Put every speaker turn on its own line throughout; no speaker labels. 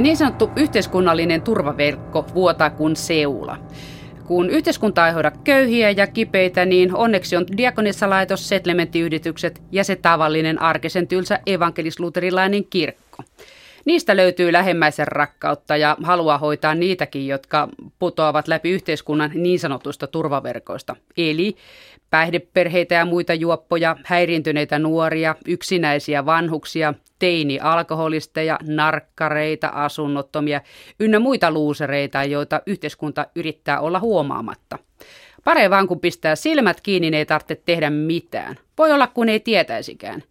Niin sanottu yhteiskunnallinen turvaverkko vuotaa kuin seula. Kun yhteiskunta ei hoida köyhiä ja kipeitä, niin onneksi on diakonissalaitos, setlementtiyhdistykset ja se tavallinen arkisen tylsä evankelisluterilainen kirkko. Niistä löytyy lähimmäisen rakkautta ja halua hoitaa niitäkin, jotka putoavat läpi yhteiskunnan niin sanotuista turvaverkoista. Eli päihdeperheitä ja muita juoppoja, häiriintyneitä nuoria, yksinäisiä vanhuksia, teini-alkoholisteja, narkkareita, asunnottomia ynnä muita luusereita, joita yhteiskunta yrittää olla huomaamatta. Pare vaan kun pistää silmät kiinni, niin ei tarvitse tehdä mitään. Voi olla kun ei tietäisikään.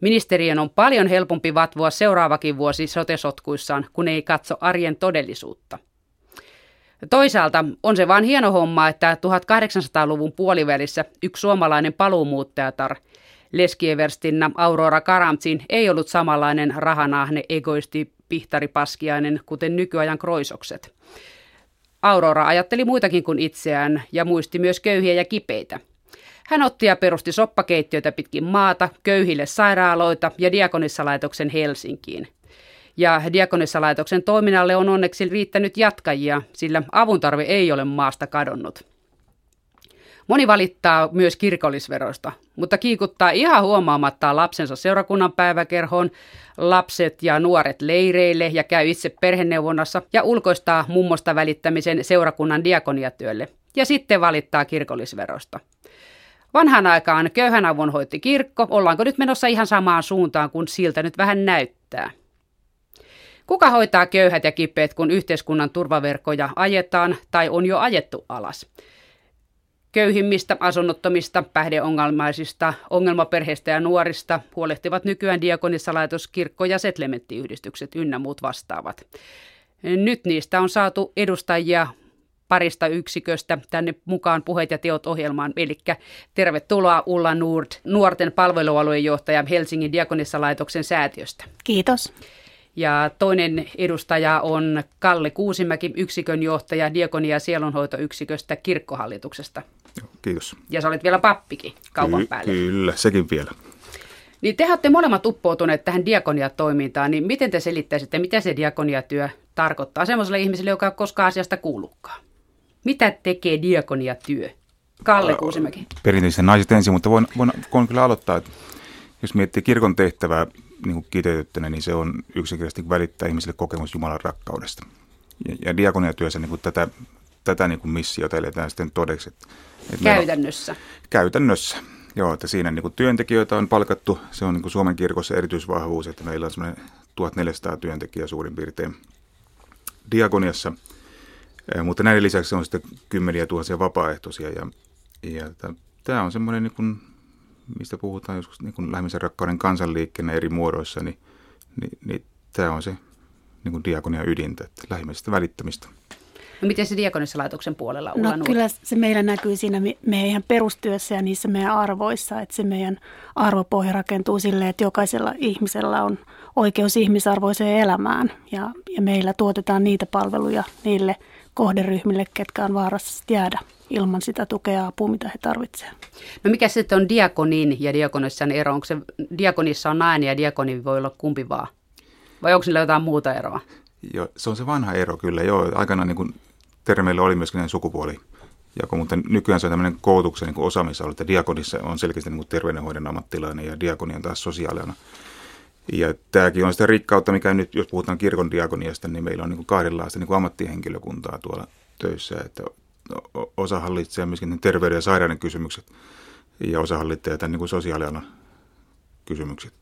Ministerien on paljon helpompi vatvoa seuraavakin vuosi sotesotkuissaan, kun ei katso arjen todellisuutta. Toisaalta on se vain hieno homma, että 1800-luvun puolivälissä yksi suomalainen paluumuuttajatar, Leskieverstinna Aurora Karamtsin, ei ollut samanlainen rahanahne, egoisti, pihtaripaskiainen, kuten nykyajan kroisokset. Aurora ajatteli muitakin kuin itseään ja muisti myös köyhiä ja kipeitä. Hän otti ja perusti soppakeittiöitä pitkin maata, köyhille sairaaloita ja diakonissalaitoksen Helsinkiin. Ja diakonissalaitoksen toiminnalle on onneksi riittänyt jatkajia, sillä avuntarve ei ole maasta kadonnut. Moni valittaa myös kirkollisverosta, mutta kiikuttaa ihan huomaamatta lapsensa seurakunnan päiväkerhoon, lapset ja nuoret leireille ja käy itse perheneuvonnassa ja ulkoistaa mummosta välittämisen seurakunnan diakoniatyölle. Ja sitten valittaa kirkollisverosta. Vanhan aikaan köyhän avun hoitti kirkko. Ollaanko nyt menossa ihan samaan suuntaan, kun siltä nyt vähän näyttää? Kuka hoitaa köyhät ja kipeät, kun yhteiskunnan turvaverkkoja ajetaan tai on jo ajettu alas? Köyhimmistä, asunnottomista, päihdeongelmaisista, ongelmaperheistä ja nuorista huolehtivat nykyään diakonissalaitos, kirkko- ja setlementtiyhdistykset ynnä muut vastaavat. Nyt niistä on saatu edustajia parista yksiköstä tänne mukaan puheet ja teot ohjelmaan. Eli tervetuloa Ulla Nord, nuorten palvelualueen johtaja Helsingin diakonissalaitoksen säätiöstä.
Kiitos.
Ja toinen edustaja on Kalle Kuusimäki, yksikön johtaja Diakonia- ja sielunhoitoyksiköstä kirkkohallituksesta.
Kiitos.
Ja sä olet vielä pappikin kaupan Ky- päälle.
Kyllä, sekin vielä.
Niin te olette molemmat uppoutuneet tähän diakoniatoimintaan, niin miten te selittäisitte, mitä se diakoniatyö tarkoittaa semmoiselle ihmiselle, joka ei koskaan asiasta kuullutkaan? Mitä tekee diakoniatyö? Kalle Kuusimäki.
Perinteisen naiset ensin, mutta voin, voin, voin kyllä aloittaa, että jos miettii kirkon tehtävää niin kuin kiteytettynä, niin se on yksinkertaisesti välittää ihmisille kokemus Jumalan rakkaudesta. Ja, ja diakoniatyössä niin kuin tätä, tätä niin kuin missiota eletään sitten todeksi. Että,
että käytännössä? On,
käytännössä. Joo, että siinä niin kuin työntekijöitä on palkattu. Se on niin kuin Suomen kirkossa erityisvahvuus, että meillä on semmoinen 1400 työntekijää suurin piirtein diakoniassa. Mutta näiden lisäksi on sitten kymmeniä tuhansia vapaaehtoisia. Ja, ja tämä on semmoinen niin kuin mistä puhutaan joskus niin kuin lähimmäisen rakkauden kansanliikkeenä eri muodoissa, niin, niin, niin tämä on se niin kuin diakonia ydintä, että lähimmäisestä välittämistä.
No miten se diakonissalaitoksen puolella Ulla
No kyllä se meillä näkyy siinä meidän perustyössä ja niissä meidän arvoissa, että se meidän arvopohja rakentuu silleen, että jokaisella ihmisellä on oikeus ihmisarvoiseen elämään ja, ja meillä tuotetaan niitä palveluja niille kohderyhmille, ketkä on vaarassa jäädä ilman sitä tukea ja apua, mitä he tarvitsevat.
No mikä sitten on diakonin ja diakonissan ero? Onko se, diakonissa on nainen ja diakoni voi olla kumpi vaan? Vai onko sillä jotain muuta eroa?
Joo, se on se vanha ero kyllä. Joo, aikanaan niin termeillä oli myöskin sukupuoli jako, mutta nykyään se on tämmöinen koulutuksen niin osaamisalue, että diakonissa on selkeästi niin terveydenhoidon ammattilainen ja diakoni on taas sosiaalina. Ja tämäkin on sitä rikkautta, mikä nyt, jos puhutaan kirkon diakoniasta, niin meillä on niin kahdenlaista niin ammattihenkilökuntaa tuolla töissä, että osa hallitsee myöskin terveyden ja sairauden kysymykset ja osa hallitsee tämän niin kuin sosiaalialan kysymykset.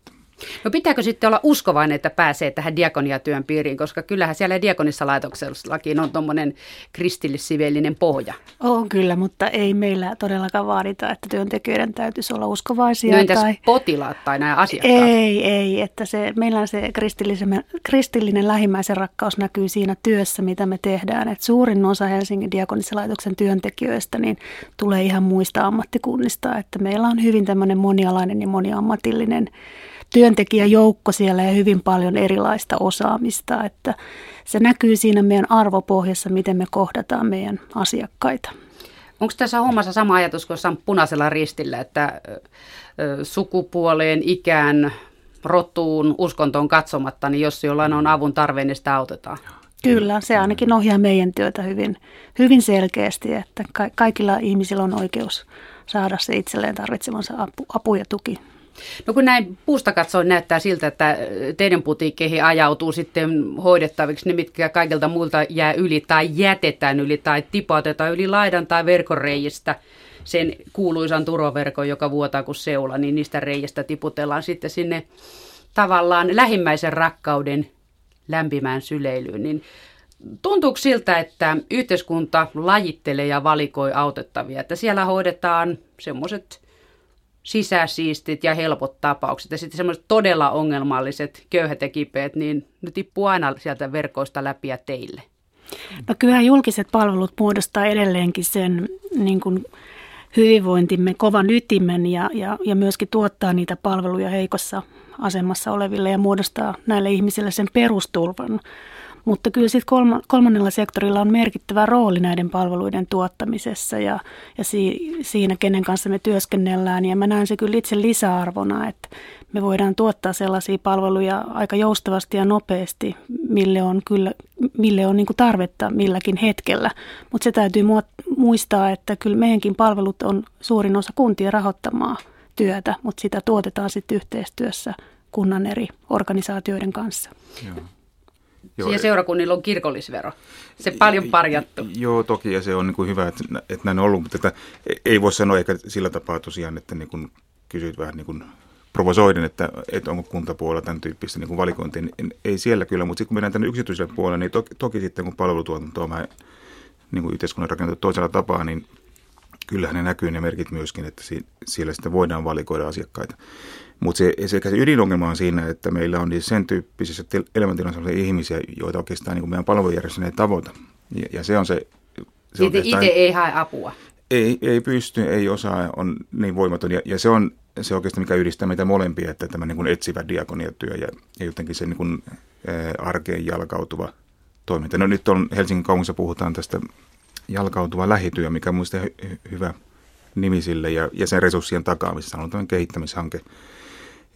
No pitääkö sitten olla uskovainen, että pääsee tähän diakoniatyön piiriin, koska kyllähän siellä diakonissa laitoksellakin on tuommoinen kristillissivellinen pohja.
On kyllä, mutta ei meillä todellakaan vaadita, että työntekijöiden täytyisi olla uskovaisia.
No entäs tai... potilaat tai nämä asiakkaat?
Ei, ei, että se, meillä se kristillinen, kristillinen lähimmäisen rakkaus näkyy siinä työssä, mitä me tehdään. Et suurin osa Helsingin diakonissa laitoksen työntekijöistä niin tulee ihan muista ammattikunnista, että meillä on hyvin tämmöinen monialainen ja moniammatillinen työntekijäjoukko siellä ja hyvin paljon erilaista osaamista, että se näkyy siinä meidän arvopohjassa, miten me kohdataan meidän asiakkaita.
Onko tässä hommassa sama ajatus kuin punaisella ristillä, että sukupuoleen, ikään, rottuun uskontoon katsomatta, niin jos jollain on avun tarve, niin sitä autetaan.
Kyllä, se ainakin ohjaa meidän työtä hyvin, hyvin selkeästi, että ka- kaikilla ihmisillä on oikeus saada se itselleen tarvitsemansa apu, apu ja tuki.
No kun näin puusta katsoen näyttää siltä, että teidän putiikkeihin ajautuu sitten hoidettaviksi ne, mitkä kaikilta muilta jää yli tai jätetään yli tai tipautetaan yli laidan tai verkoreijistä sen kuuluisan turvaverkon, joka vuotaa kuin seula, niin niistä reijistä tiputellaan sitten sinne tavallaan lähimmäisen rakkauden lämpimään syleilyyn. Niin tuntuuko siltä, että yhteiskunta lajittelee ja valikoi autettavia, että siellä hoidetaan semmoiset sisäsiistit ja helpot tapaukset. Ja sitten semmoiset todella ongelmalliset köyhät ja kipeät, niin ne tippuu aina sieltä verkoista läpi ja teille.
No kyllä julkiset palvelut muodostaa edelleenkin sen niin kuin hyvinvointimme kovan ytimen ja, ja, ja myöskin tuottaa niitä palveluja heikossa asemassa oleville ja muodostaa näille ihmisille sen perusturvan. Mutta kyllä sitten kolmannella sektorilla on merkittävä rooli näiden palveluiden tuottamisessa ja, ja si, siinä, kenen kanssa me työskennellään. Ja mä näen se kyllä itse lisäarvona, että me voidaan tuottaa sellaisia palveluja aika joustavasti ja nopeasti, mille on, kyllä, mille on niin tarvetta milläkin hetkellä. Mutta se täytyy muistaa, että kyllä meidänkin palvelut on suurin osa kuntien rahoittamaa työtä, mutta sitä tuotetaan sitten yhteistyössä kunnan eri organisaatioiden kanssa. Joo.
Joo, ja seurakunnilla on kirkollisvero. Se paljon parjattu.
Joo, toki, ja se on niin kuin hyvä, että, että näin on ollut, mutta että ei voi sanoa eikä sillä tapaa tosiaan, että niin kuin kysyit vähän niin kuin provosoiden, että, että onko kuntapuolella tämän tyyppistä niin valikointia. Niin ei siellä kyllä, mutta sitten kun mennään tänne yksityiselle puolelle, niin toki, toki sitten kun palvelutuotanto on vähän niin kuin yhteiskunnan rakentettu toisella tapaa, niin kyllähän ne näkyy ne merkit myöskin, että siellä sitten voidaan valikoida asiakkaita. Mutta se, se, se ydinongelma on siinä, että meillä on niin sen tyyppisissä elämäntilanteissa ihmisiä, joita oikeastaan niin kuin meidän palvelujärjestelmä ei tavoita. Ja, ja se on se...
se itse, itse ei hae apua.
Ei, ei pysty, ei osaa, on niin voimaton. Ja, ja se on se oikeastaan, mikä yhdistää meitä molempia, että tämä niin kuin etsivä diakoniatyö ja, ja jotenkin se niin kuin, ää, arkeen jalkautuva toiminta. No nyt on Helsingin kaupungissa puhutaan tästä jalkautuva lähityö, mikä on mielestäni hy- hyvä nimi sille ja, ja sen resurssien takaamisessa. on tämmöinen kehittämishanke.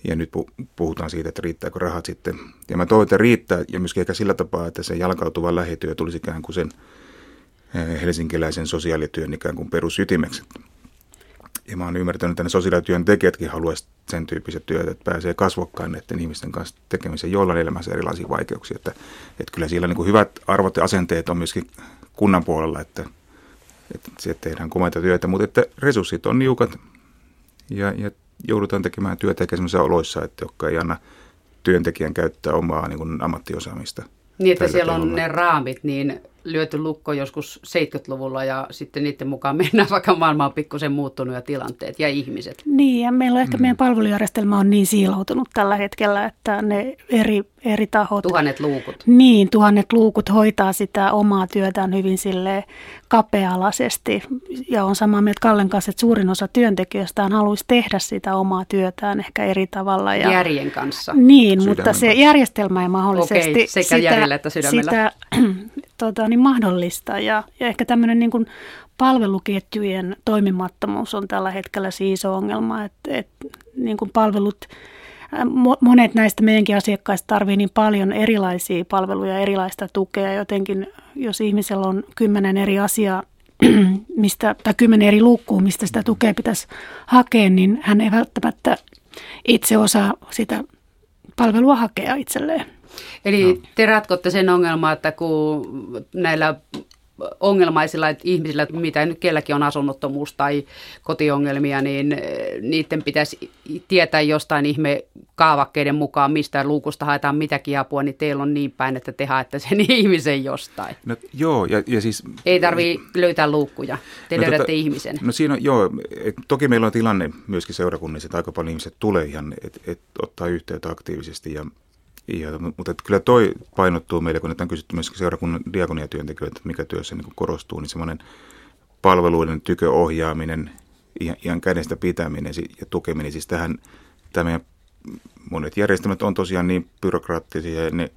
Ja nyt puhutaan siitä, että riittääkö rahat sitten. Ja mä toivon, että riittää, ja myöskin ehkä sillä tapaa, että se jalkautuva lähityö tulisi ikään kuin sen eh, helsinkiläisen sosiaalityön ikään kuin perusytimeksi. Ja mä oon ymmärtänyt, että ne sosiaalityön tekijätkin haluaisivat sen tyyppiset työt, että pääsee kasvokkain näiden ihmisten kanssa tekemiseen, joilla on elämässä erilaisia vaikeuksia. Että, että kyllä siellä niin kuin hyvät arvot ja asenteet on myöskin kunnan puolella, että, että siellä tehdään komeita työtä, mutta että resurssit on niukat ja, ja joudutaan tekemään työtä sellaisissa oloissa, että jotka ei anna työntekijän käyttää omaa niin kuin ammattiosaamista.
Niin, että siellä on ne raamit, niin lyöty lukko joskus 70-luvulla ja sitten niiden mukaan mennään, vaikka maailma on pikkusen muuttunut ja tilanteet ja ihmiset.
Niin, ja meillä on ehkä mm. meidän palvelujärjestelmä on niin siiloutunut tällä hetkellä, että ne eri, eri tahot...
Tuhannet luukut.
Niin, tuhannet luukut hoitaa sitä omaa työtään hyvin sille kapealaisesti. Ja on samaa mieltä Kallen kanssa, että suurin osa työntekijöistä haluaisi tehdä sitä omaa työtään ehkä eri tavalla. Ja...
Järjen kanssa.
Niin, Sydämen mutta se järjestelmä ei mahdollisesti
Okei, sekä sitä, järjellä että sydämellä.
sitä tota, niin mahdollista. Ja, ja ehkä tämmöinen niin kuin palveluketjujen toimimattomuus on tällä hetkellä siis iso ongelma, että, että niin kuin palvelut, monet näistä meidänkin asiakkaista tarvii niin paljon erilaisia palveluja, erilaista tukea. Jotenkin, jos ihmisellä on kymmenen eri asiaa, mistä, tai kymmenen eri luukkuun, mistä sitä tukea pitäisi hakea, niin hän ei välttämättä itse osaa sitä palvelua hakea itselleen.
Eli no. te ratkotte sen ongelmaa, että kun näillä ongelmaisilla ihmisillä, mitä nyt kelläkin on asunnottomuus tai kotiongelmia, niin eh, niiden pitäisi tietää jostain ihme kaavakkeiden mukaan, mistä luukusta haetaan mitäkin apua, niin teillä on niin päin, että te haette sen ihmisen jostain.
No, joo, ja, ja siis...
Ei tarvi löytää luukkuja, te no, löydätte tota, ihmisen.
No siinä on, joo, et, toki meillä on tilanne myöskin seurakunnissa, että aika paljon ihmiset tulee ihan, että et, ottaa yhteyttä aktiivisesti ja ja, mutta että kyllä toi painottuu meille, kun on kysytty myös seurakunnan diakoniatyöntekijöitä, että mikä työssä niin korostuu, niin semmoinen palveluiden tyköohjaaminen, ihan, ihan kädestä pitäminen ja tukeminen. Siis tähän, tämä monet järjestelmät on tosiaan niin byrokraattisia ja ne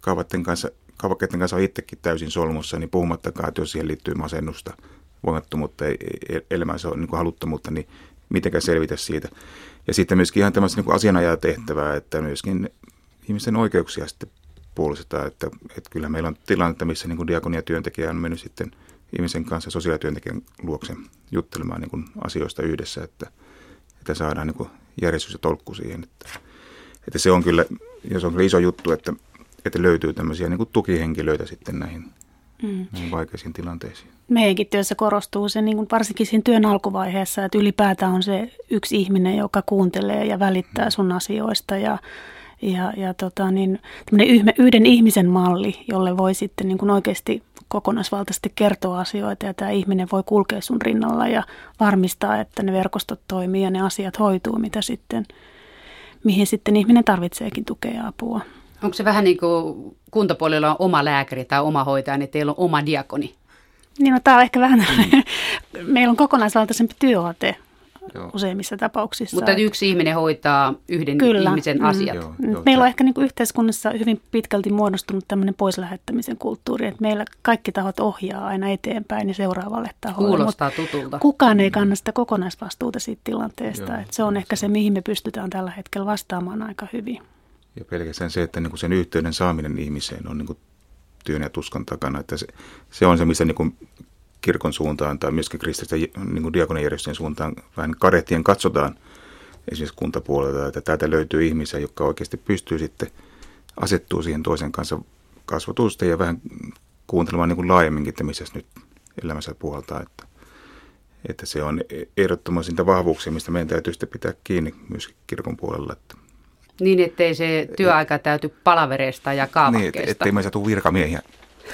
kaavakkeiden kanssa, kaavakkeiden kanssa on itsekin täysin solmussa, niin puhumattakaan, että jos siihen liittyy masennusta, voimattomuutta, elämänsä on niin haluttomuutta, niin mitenkä selvitä siitä. Ja sitten myöskin ihan tämmöistä niin asianajatehtävää, että myöskin ihmisten oikeuksia sitten puolustetaan. Että, että kyllä meillä on tilannetta, missä niin diakonia-työntekijä on mennyt sitten ihmisen kanssa sosiaalityöntekijän luokse juttelemaan niin kuin asioista yhdessä, että, että saadaan niin kuin järjestys ja tolkku siihen. Että, että se on kyllä, ja se on kyllä iso juttu, että, että löytyy tämmöisiä niin kuin tukihenkilöitä sitten näihin, mm. näihin vaikeisiin tilanteisiin.
Meidänkin työssä korostuu se niin kuin varsinkin siinä työn alkuvaiheessa, että ylipäätään on se yksi ihminen, joka kuuntelee ja välittää mm. sun asioista ja ja, ja tota, niin, yhden ihmisen malli, jolle voi sitten niin kuin oikeasti kokonaisvaltaisesti kertoa asioita ja tämä ihminen voi kulkea sun rinnalla ja varmistaa, että ne verkostot toimii ja ne asiat hoituu, mitä sitten, mihin sitten ihminen tarvitseekin tukea ja apua.
Onko se vähän niin kuin kuntapuolella on oma lääkäri tai oma hoitaja, niin teillä on oma diakoni?
Niin, no, tämä on ehkä vähän, mm. meillä on kokonaisvaltaisempi työote Joo. useimmissa tapauksissa.
Mutta yksi ihminen hoitaa yhden Kyllä. ihmisen mm. asiat. Joo,
joo, meillä on ehkä niin kuin yhteiskunnassa hyvin pitkälti muodostunut tämmöinen poislähettämisen kulttuuri, että meillä kaikki tahot ohjaa aina eteenpäin ja seuraavalle taholle.
Kuulostaa tutulta.
Kukaan ei kanna sitä kokonaisvastuuta siitä tilanteesta. Joo, että se on ehkä se, mihin me pystytään tällä hetkellä vastaamaan aika hyvin.
Ja pelkästään se, että niin kuin sen yhteyden saaminen ihmiseen on niin kuin työn ja tuskan takana. Että se, se on se, missä niin kuin kirkon suuntaan tai myöskin kristillisten niin diakonijärjestöjen suuntaan vähän karehtien katsotaan esimerkiksi kuntapuolelta, että täältä löytyy ihmisiä, jotka oikeasti pystyy sitten asettuu siihen toisen kanssa kasvatusta ja vähän kuuntelemaan niin kuin laajemminkin, että missä nyt elämässä puhaltaa. Että, että se on ehdottomasti niitä vahvuuksia, mistä meidän täytyy sitten pitää kiinni myöskin kirkon puolella. Että
niin, ettei se työaika täyty palavereista ja kaavakkeista.
Niin, ettei me saatu virkamiehiä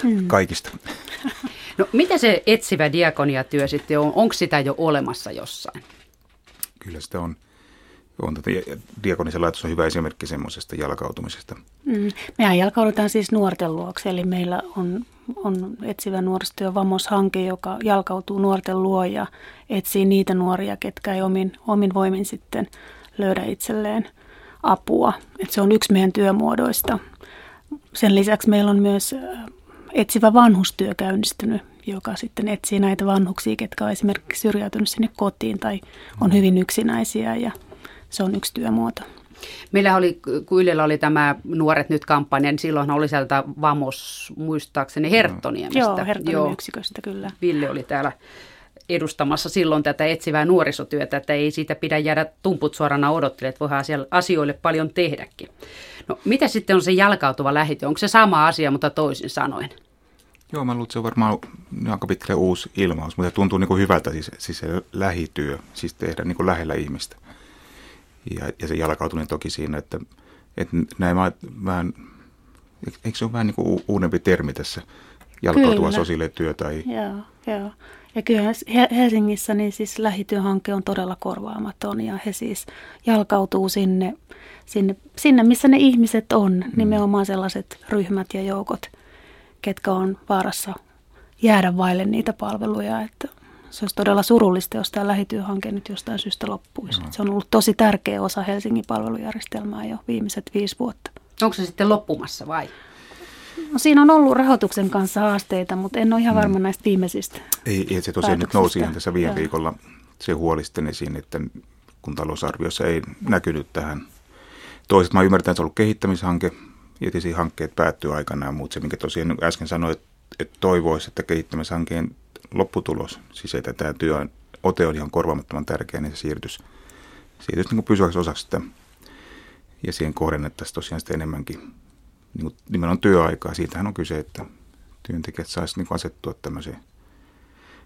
hmm. kaikista.
No mitä se etsivä diakoniatyö sitten on? Onko sitä jo olemassa jossain?
Kyllä sitä on. on tätä, diakonisen laitos on hyvä esimerkki semmoisesta jalkautumisesta.
Mm. Mehän jalkaudutaan siis nuorten luokse, eli meillä on, on etsivä nuorisotyö Vamos-hanke, joka jalkautuu nuorten luo ja etsii niitä nuoria, ketkä ei omin, omin voimin sitten löydä itselleen apua. Et se on yksi meidän työmuodoista. Sen lisäksi meillä on myös etsivä vanhustyö käynnistynyt, joka sitten etsii näitä vanhuksia, ketkä on esimerkiksi syrjäytynyt sinne kotiin tai on hyvin yksinäisiä ja se on yksi työmuoto.
Meillä oli, kun Ylellä oli tämä Nuoret nyt kampanja, niin silloin oli sieltä Vamos, muistaakseni Herttoniemestä.
Joo, Herttoniemen yksiköstä kyllä.
Ville oli täällä edustamassa silloin tätä etsivää nuorisotyötä, että ei siitä pidä jäädä tumput suorana odottelemaan, että siellä asioille paljon tehdäkin. No mitä sitten on se jalkautuva lähityö? Onko se sama asia, mutta toisin sanoen?
Joo, mä luulen, että se on varmaan aika pitkä uusi ilmaus, mutta tuntuu niin kuin hyvältä siis, siis se lähityö, siis tehdä niin kuin lähellä ihmistä. Ja, ja se jalkautuminen toki siinä, että, että näin mä, vähän, eikö se ole vähän niin kuin uudempi termi tässä, jalkautuva sosiaalityö tai...
Joo, joo. Ja kyllä Helsingissä niin siis lähityöhanke on todella korvaamaton ja he siis jalkautuu sinne, sinne, sinne missä ne ihmiset on, mm. nimenomaan sellaiset ryhmät ja joukot, ketkä on vaarassa jäädä vaille niitä palveluja. Että se olisi todella surullista, jos tämä lähityöhanke nyt jostain syystä loppuisi. No. Se on ollut tosi tärkeä osa Helsingin palvelujärjestelmää jo viimeiset viisi vuotta.
Onko se sitten loppumassa vai?
No siinä on ollut rahoituksen kanssa haasteita, mutta en ole ihan mm. varma mm. näistä viimeisistä
Ei, ei se tosiaan nyt nousi ihan tässä viime Joo. viikolla se huoli sitten esiin, että kun talousarviossa ei näkynyt tähän. Toiset mä ymmärrän, että se on ollut kehittämishanke, ja tietysti hankkeet päättyy aikanaan, mutta se, minkä tosiaan äsken sanoin, että, että toivoisi, että kehittämishankkeen lopputulos, siis että tämä työ ote on ihan korvaamattoman tärkeä, niin se siirtyisi, siirtyisi niin pysyväksi osaksi sitä. Ja siihen kohdennettaisiin tosiaan sitten enemmänkin niin kuin nimenomaan työaikaa. Siitähän on kyse, että työntekijät saisivat niin asettua tämmöiseen.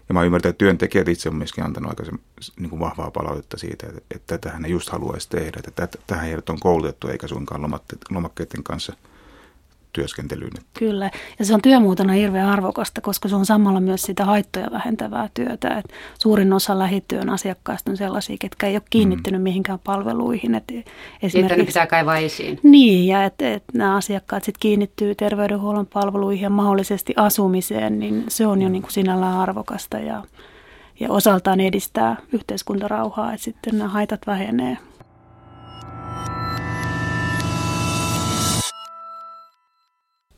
Ja mä ymmärrän, että työntekijät itse on myöskin antanut aika niin kuin vahvaa palautetta siitä, että, että tähän ne just haluaisi tehdä, että tähän heidät on koulutettu eikä suinkaan lomakkeiden kanssa – työskentelyyn.
Kyllä, ja se on työmuotona hirveän arvokasta, koska se on samalla myös sitä haittoja vähentävää työtä. Et suurin osa lähityön asiakkaista on sellaisia, ketkä ei ole kiinnittynyt mm. mihinkään palveluihin. Et
esimerkiksi, että pitää kaivaa esiin.
Niin, ja että et nämä asiakkaat sitten kiinnittyy terveydenhuollon palveluihin ja mahdollisesti asumiseen, niin se on jo mm. niin kuin sinällään arvokasta ja, ja osaltaan edistää yhteiskuntarauhaa, että sitten nämä haitat vähenee.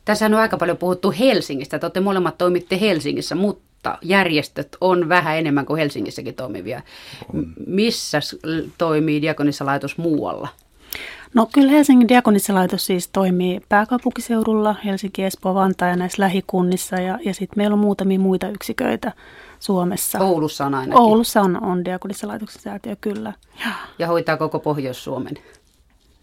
Tässä on aika paljon puhuttu Helsingistä. Te olette molemmat toimitte Helsingissä, mutta järjestöt on vähän enemmän kuin Helsingissäkin toimivia. On. Missä toimii diakonissalaitos muualla?
No kyllä Helsingin diakonissalaitos siis toimii pääkaupunkiseudulla, Helsinki, Espoo, Vantaa ja näissä lähikunnissa ja, ja sitten meillä on muutamia muita yksiköitä Suomessa.
Oulussa on ainakin.
Oulussa on, on diakonissalaitoksen säätiö, kyllä.
Ja, ja hoitaa koko Pohjois-Suomen.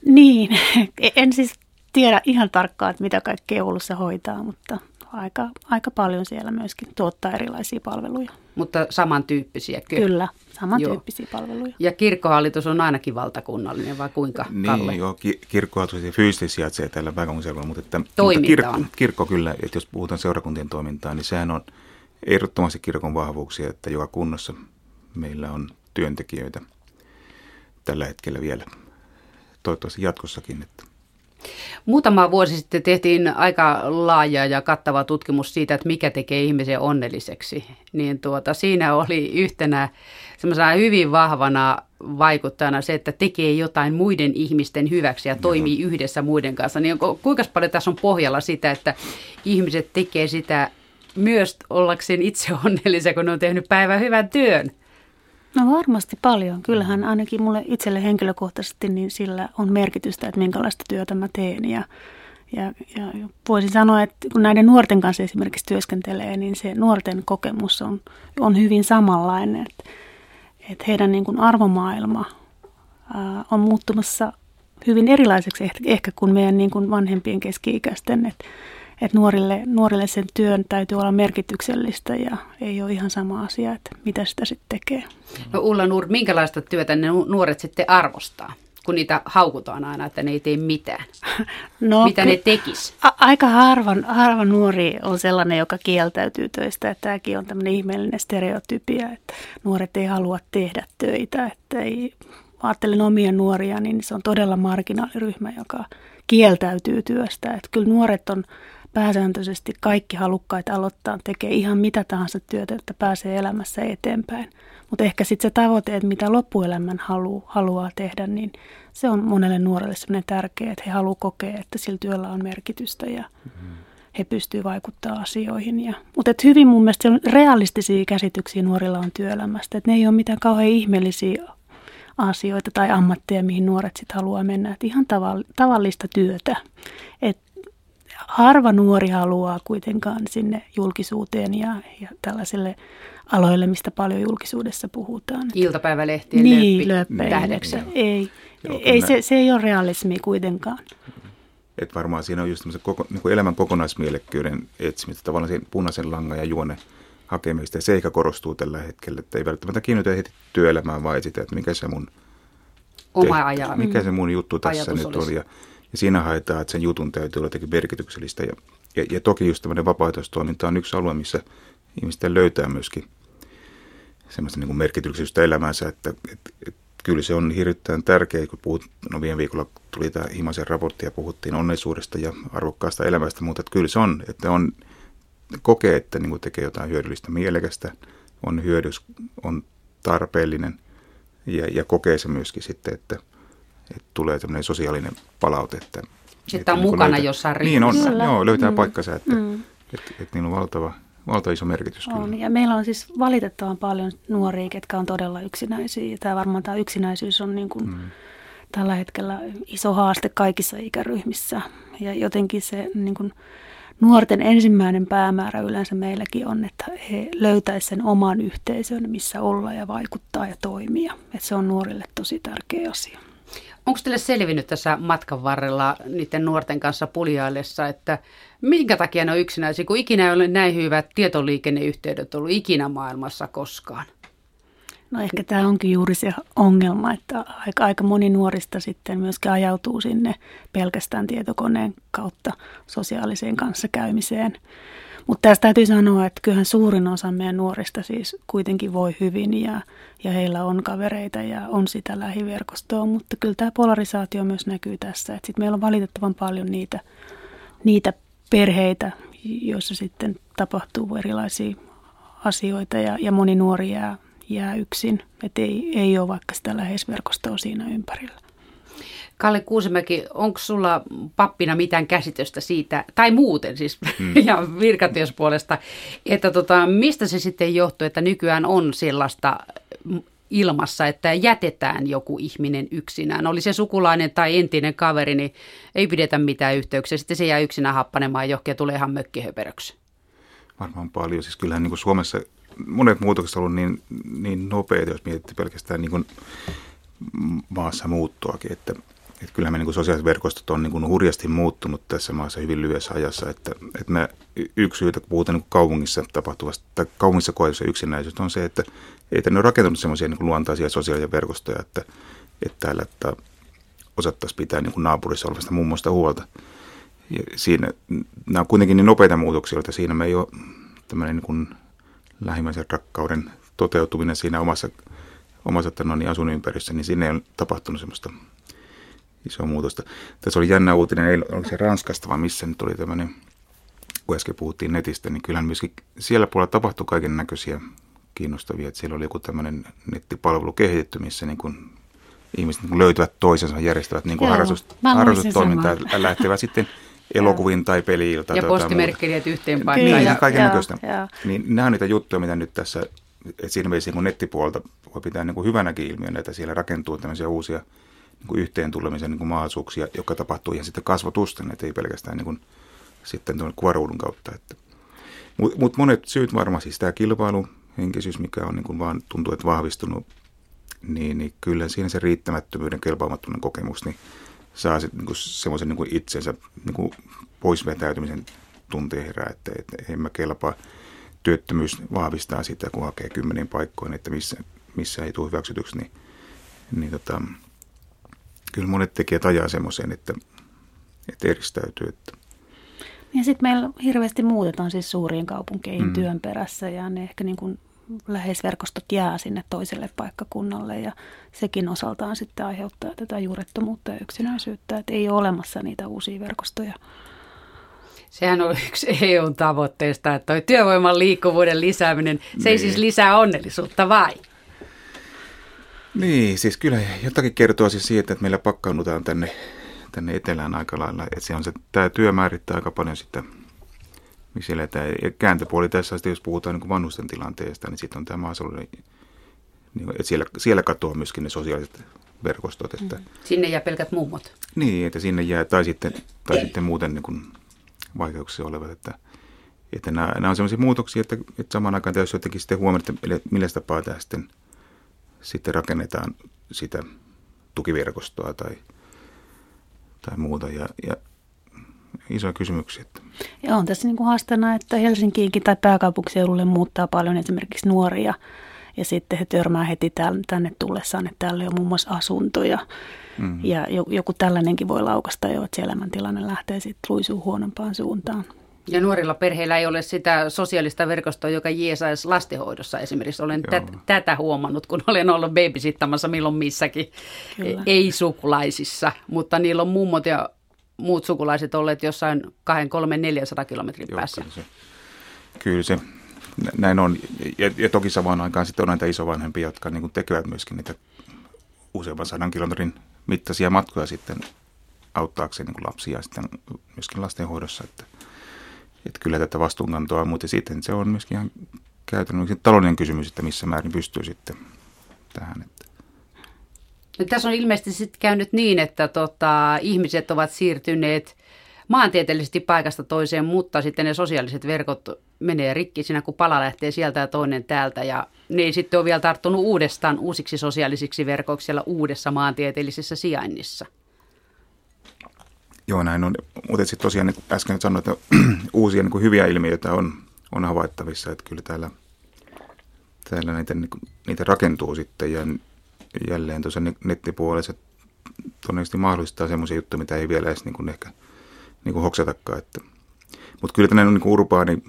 Niin, en siis tiedä ihan tarkkaan, että mitä kaikkea Oulussa hoitaa, mutta aika, aika paljon siellä myöskin tuottaa erilaisia palveluja.
Mutta samantyyppisiä
kyllä? Kyllä, samantyyppisiä joo. palveluja.
Ja kirkkohallitus on ainakin valtakunnallinen, vai kuinka,
Niin, joo, ki- kirkkohallitus fyysisesti sijaitsee tällä pääkaupunkiseudulla, mutta, että,
mutta
kirkko, kirkko kyllä, että jos puhutaan seurakuntien toimintaa, niin sehän on ehdottomasti kirkon vahvuuksia, että joka kunnassa meillä on työntekijöitä tällä hetkellä vielä. Toivottavasti jatkossakin, että
Muutama vuosi sitten tehtiin aika laaja ja kattava tutkimus siitä, että mikä tekee ihmisen onnelliseksi. Niin tuota, siinä oli yhtenä semmoisena hyvin vahvana vaikuttajana se, että tekee jotain muiden ihmisten hyväksi ja toimii Joo. yhdessä muiden kanssa. Niin kuinka paljon tässä on pohjalla sitä, että ihmiset tekee sitä myös ollakseen itse onnellisia, kun ne on tehnyt päivän hyvän työn?
No varmasti paljon. Kyllähän ainakin mulle itselle henkilökohtaisesti niin sillä on merkitystä, että minkälaista työtä mä teen. Ja, ja, ja voisin sanoa, että kun näiden nuorten kanssa esimerkiksi työskentelee, niin se nuorten kokemus on, on hyvin samanlainen. Että, että heidän niin kuin arvomaailma ää, on muuttumassa hyvin erilaiseksi ehkä, ehkä kuin meidän niin kuin vanhempien keski-ikäisten. Että, että nuorille, nuorille sen työn täytyy olla merkityksellistä ja ei ole ihan sama asia, että mitä sitä sitten tekee.
No Ulla Nuur, minkälaista työtä ne nuoret sitten arvostaa? kun niitä haukutaan aina, että ne ei tee mitään. No, Mitä ne tekis?
A- aika harva, harva nuori on sellainen, joka kieltäytyy töistä. Että tämäkin on tämmöinen ihmeellinen stereotypia, että nuoret ei halua tehdä töitä. Että ei, ajattelen omia nuoria, niin se on todella marginaaliryhmä, joka kieltäytyy työstä. Että kyllä nuoret on pääsääntöisesti kaikki halukkaita aloittaa tekee ihan mitä tahansa työtä, että pääsee elämässä eteenpäin. Mutta ehkä sitten se tavoite, että mitä loppuelämän halu, haluaa tehdä, niin se on monelle nuorelle sellainen tärkeä, että he haluaa kokea, että sillä työllä on merkitystä ja mm-hmm. he pystyvät vaikuttamaan asioihin. Ja, mutta et hyvin mun mielestä on realistisia käsityksiä nuorilla on työelämästä, että ne ei ole mitään kauhean ihmeellisiä asioita tai ammatteja, mihin nuoret sitten haluaa mennä. Että ihan tavallista työtä. että harva nuori haluaa kuitenkaan sinne julkisuuteen ja, ja tällaiselle aloille, mistä paljon julkisuudessa puhutaan.
Iltapäivälehtien
niin, löppi, Ei, Joo, ei se, se ei ole realismi kuitenkaan.
Et varmaan siinä on just koko, niin kuin elämän kokonaismielekkyyden etsimistä, tavallaan sen punaisen langan ja juone hakemista. Ja se eikä korostuu tällä hetkellä, että ei välttämättä kiinnitä heti työelämään, vaan sitä, että mikä se mun,
Oma
mikä se mun juttu tässä nyt olisi. on. Ja ja siinä haetaan, että sen jutun täytyy olla jotenkin merkityksellistä. Ja, ja, ja toki just tämmöinen vapaaehtoistoiminta on yksi alue, missä ihmiset löytää myöskin semmoista niin merkityksellistä elämänsä, että, että, että kyllä se on hirvittävän tärkeää, kun puhut, no viime viikolla tuli tämä Himasen raportti ja puhuttiin onnellisuudesta ja arvokkaasta elämästä, mutta että kyllä se on, että on kokee, että niin kuin tekee jotain hyödyllistä mielekästä, on hyödys, on tarpeellinen ja, ja kokee se myöskin sitten, että – että tulee tämmöinen sosiaalinen palaute. Että,
että, että on niin mukana löytää, jossain
Niin on, joo, löytää mm. paikkansa, että, mm. että, että, että niillä on valtava, valtava iso merkitys.
On, kyllä. ja meillä on siis valitettavan paljon nuoria, ketkä on todella yksinäisiä. Tämä varmaan tämä yksinäisyys on niin kuin mm. tällä hetkellä iso haaste kaikissa ikäryhmissä. Ja jotenkin se niin kuin, nuorten ensimmäinen päämäärä yleensä meilläkin on, että he löytäisivät sen oman yhteisön, missä olla ja vaikuttaa ja toimia. Että se on nuorille tosi tärkeä asia.
Onko teille selvinnyt tässä matkan varrella niiden nuorten kanssa puljaillessa, että minkä takia ne on yksinäisiä, kun ikinä ei ole näin hyvät tietoliikenneyhteydet ollut ikinä maailmassa koskaan?
No ehkä tämä onkin juuri se ongelma, että aika, aika moni nuorista sitten myöskin ajautuu sinne pelkästään tietokoneen kautta sosiaaliseen kanssakäymiseen. Mutta tästä täytyy sanoa, että kyllähän suurin osa meidän nuorista siis kuitenkin voi hyvin ja, ja heillä on kavereita ja on sitä lähiverkostoa, mutta kyllä tämä polarisaatio myös näkyy tässä. Että sit meillä on valitettavan paljon niitä, niitä perheitä, joissa sitten tapahtuu erilaisia asioita ja, ja moni nuori jää, jää yksin, että ei, ei ole vaikka sitä läheisverkostoa siinä ympärillä.
Kalle Kuusemäki, onko sulla pappina mitään käsitystä siitä, tai muuten siis mm. ja virkatyöspuolesta, että tota, mistä se sitten johtuu, että nykyään on sellaista ilmassa, että jätetään joku ihminen yksinään. Oli se sukulainen tai entinen kaveri, niin ei pidetä mitään yhteyksiä. Sitten se jää yksinään happanemaan johonkin ja tulee ihan mökkihöperöksi.
Varmaan paljon. Siis kyllähän niin kuin Suomessa monet muutokset ovat ollut niin, niin nopeita, jos miettii pelkästään niin kuin maassa muuttoakin, että, että kyllähän me niin kuin sosiaaliset verkostot on niin kuin hurjasti muuttunut tässä maassa hyvin lyhyessä ajassa, että, että me yksi syytä, kun puhutaan niin kuin kaupungissa tapahtuvasta tai kaupungissa koetusta yksinäisyydestä on se, että ei tänne ole rakentunut semmoisia niin luontaisia sosiaalisia verkostoja, että, että täällä että osattaisiin pitää niin kuin naapurissa olevasta mummosta huolta. Ja siinä, nämä on kuitenkin niin nopeita muutoksia, että siinä me ei ole tämmöinen niin kuin lähimmäisen rakkauden toteutuminen siinä omassa, omassa no niin, niin sinne ei ole tapahtunut semmoista isoa muutosta. Tässä oli jännä uutinen, ei oliko se Ranskasta vai missä nyt oli tämmöinen, kun äsken puhuttiin netistä, niin kyllähän myöskin siellä puolella tapahtui kaiken näköisiä kiinnostavia. Että siellä oli joku tämmöinen nettipalvelu kehitetty, missä niin kuin ihmiset niin kuin löytävät toisensa, järjestävät niin kuin harrastus, harrastustoimintaa, lähtevät sitten elokuviin tai peliiltä.
Ja tuota, postimerkkelijät yhteen paikkaan.
Ja kaiken näköistä. Niin nämä on niitä juttuja, mitä nyt tässä, että siinä mielessä niin nettipuolta voi pitää niin kuin hyvänäkin ilmiönä, että siellä rakentuu tämmöisiä uusia niin kuin yhteen tulemisen niin kuin mahdollisuuksia, joka tapahtuu ihan sitten kasvatusten, että ei pelkästään niin kuin, sitten tuon kuvaruudun kautta. Mutta mut monet syyt varmaan, siis tämä kilpailu, henkisyys, mikä on niin kuin vaan tuntuu, että vahvistunut, niin, niin kyllä siinä se riittämättömyyden, kelpaamattomuuden kokemus, niin saa sitten niin semmoisen niin itsensä niin kuin pois vetäytymisen tunteen herää, että, että en mä kelpaa. Työttömyys vahvistaa sitä, kun hakee kymmeniin paikkoihin, että missä, missä ei tule hyväksytyksi, niin, niin tota, kyllä monet tekijät ajaa semmoiseen, että, että eristäytyy. Että.
Ja sitten meillä hirveästi muutetaan siis suuriin kaupunkeihin mm. työn perässä ja ne ehkä niin kuin läheisverkostot jää sinne toiselle paikkakunnalle ja sekin osaltaan sitten aiheuttaa tätä juurettomuutta ja yksinäisyyttä, että ei ole olemassa niitä uusia verkostoja.
Sehän on yksi EUn tavoitteista, että toi työvoiman liikkuvuuden lisääminen, se niin. ei siis lisää onnellisuutta vai?
Niin, siis kyllä jotakin kertoo siis siitä, että meillä pakkaudutaan tänne, tänne etelään aika lailla. Että se on se, tämä työ määrittää aika paljon sitä missä eletään. Ja kääntöpuoli tässä, jos puhutaan niin vanhusten tilanteesta, niin sitten on tämä maaseudun, niin, että siellä, siellä katoaa myöskin ne sosiaaliset verkostot. Että, mm.
Sinne jää pelkät mummot.
Niin, että sinne jää, tai sitten, tai sitten muuten niin kuin vaikeuksia olevat. Että, että nämä, nämä on sellaisia muutoksia, että, että samaan aikaan täytyy jotenkin sitten huomioida, että millä tapaa tämä sitten, sitten rakennetaan sitä tukiverkostoa tai, tai muuta. Ja, ja isoja kysymyksiä.
Ja on tässä niin kuin haasteena, että Helsinkiinkin tai pääkaupunkiseudulle muuttaa paljon esimerkiksi nuoria. Ja sitten he törmää heti tänne tullessaan, että täällä on muun muassa asuntoja. Mm-hmm. Ja joku tällainenkin voi laukasta jo, että se elämäntilanne lähtee sitten luisuu huonompaan suuntaan.
Ja nuorilla perheillä ei ole sitä sosiaalista verkostoa, joka jeesaisi lastenhoidossa esimerkiksi. Olen tät, tätä huomannut, kun olen ollut babysittamassa milloin missäkin, Kyllä. ei sukulaisissa. Mutta niillä on mummot ja muut sukulaiset olleet jossain 2, 3, 400 kilometrin Joo, päässä.
Kyllä se, kyllä se näin on. Ja, ja toki samaan aikaan sitten on näitä isovanhempia, jotka niin kuin tekevät myöskin niitä useamman sadan kilometrin mittaisia matkoja sitten auttaakseen niin kuin lapsia sitten myöskin lastenhoidossa. Että, että kyllä tätä vastuunkantoa, mutta sitten se on myöskin ihan käytännössä taloudellinen kysymys, että missä määrin pystyy sitten tähän. Että
No, tässä on ilmeisesti sitten käynyt niin, että tota, ihmiset ovat siirtyneet maantieteellisesti paikasta toiseen, mutta sitten ne sosiaaliset verkot menee rikki siinä, kun pala lähtee sieltä ja toinen täältä. Ja ne ei sitten ole vielä tarttunut uudestaan uusiksi sosiaalisiksi verkoiksi siellä uudessa maantieteellisessä sijainnissa.
Joo, näin on. Mutta sitten tosiaan niin äsken sanoin, että uusia niin hyviä ilmiöitä on, on havaittavissa, että kyllä täällä, täällä niitä, niin kuin, niitä rakentuu sitten ja jälleen tuossa nettipuolella se todennäköisesti mahdollistaa semmoisia juttuja, mitä ei vielä edes niin kuin ehkä niin kuin hoksatakaan. Että. Mutta kyllä tämmöinen niin urbaani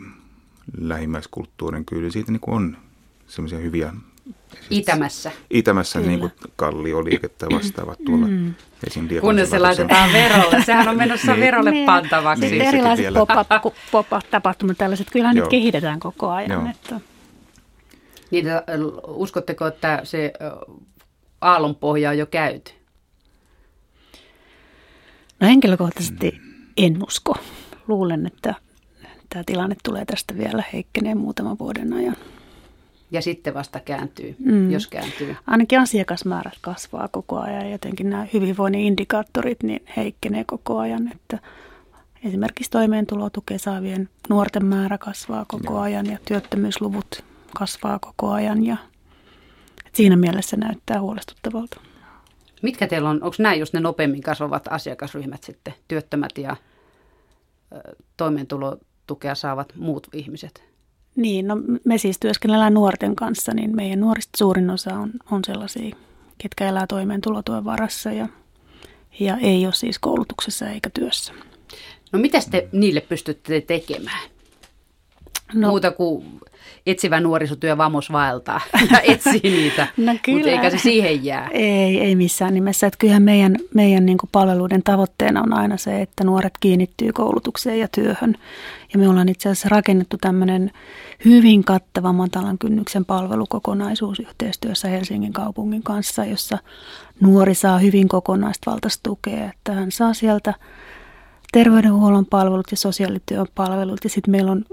lähimmäiskulttuurin, kyllä siitä niin kuin on semmoisia hyviä
Itämässä.
Itämässä niin kuin kallioliikettä vastaavat tuolla mm.
esiin Kunnes se laitetaan verolle. Sehän on menossa niin. verolle niin. pantavaksi.
Sitten niin, erilaiset pop-up-tapahtumat, tällaiset, kyllähän nyt kehitetään koko ajan. Että.
Niin, uskotteko, että se aallonpohja on jo käyty?
No henkilökohtaisesti en usko. Luulen, että tämä tilanne tulee tästä vielä heikkeneen muutaman vuoden ajan.
Ja sitten vasta kääntyy, mm. jos kääntyy.
Ainakin asiakasmäärät kasvaa koko ajan ja jotenkin nämä hyvinvoinnin indikaattorit niin heikkenee koko ajan. Että esimerkiksi toimeentulotukea saavien nuorten määrä kasvaa koko Joo. ajan ja työttömyysluvut kasvaa koko ajan ja siinä mielessä näyttää huolestuttavalta.
Mitkä teillä on, onko nämä just ne nopeammin kasvavat asiakasryhmät sitten, työttömät ja toimeentulotukea saavat muut ihmiset?
Niin, no me siis työskennellään nuorten kanssa, niin meidän nuorista suurin osa on, on sellaisia, ketkä elää toimeentulotuen varassa ja, ja ei ole siis koulutuksessa eikä työssä.
No mitä te niille pystytte tekemään? No, Muuta kuin etsivä nuorisotyö Vamos vaeltaa ja etsii niitä, no mutta eikä se siihen jää.
Ei, ei missään nimessä. Että kyllähän meidän, meidän niin palveluiden tavoitteena on aina se, että nuoret kiinnittyy koulutukseen ja työhön. Ja me ollaan itse asiassa rakennettu tämmöinen hyvin kattava matalan kynnyksen palvelukokonaisuus yhteistyössä Helsingin kaupungin kanssa, jossa nuori saa hyvin kokonaista valtaista tukea, että hän saa sieltä terveydenhuollon palvelut ja sosiaalityön palvelut. Ja sitten meillä on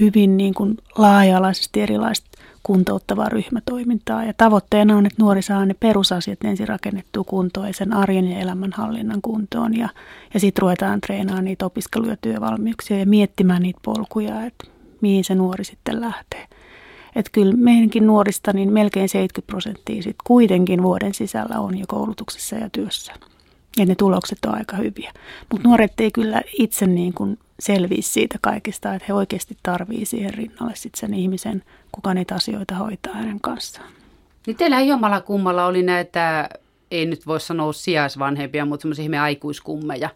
hyvin niin kuin laaja-alaisesti erilaista kuntouttavaa ryhmätoimintaa. Ja tavoitteena on, että nuori saa ne perusasiat ensin rakennettua kuntoon ja sen arjen ja elämänhallinnan kuntoon. Ja, ja sitten ruvetaan treenaamaan niitä opiskelu- ja työvalmiuksia ja miettimään niitä polkuja, että mihin se nuori sitten lähtee. Että kyllä meidänkin nuorista niin melkein 70 prosenttia sit kuitenkin vuoden sisällä on jo koulutuksessa ja työssä. Ja ne tulokset on aika hyviä. Mutta nuoret ei kyllä itse niin kuin selviä siitä kaikesta, että he oikeasti tarvii siihen rinnalle sit sen ihmisen, kuka niitä asioita hoitaa hänen kanssaan.
Niin teillä jomalla kummalla oli näitä, ei nyt voi sanoa sijaisvanhempia, mutta semmoisia aikuiskummeja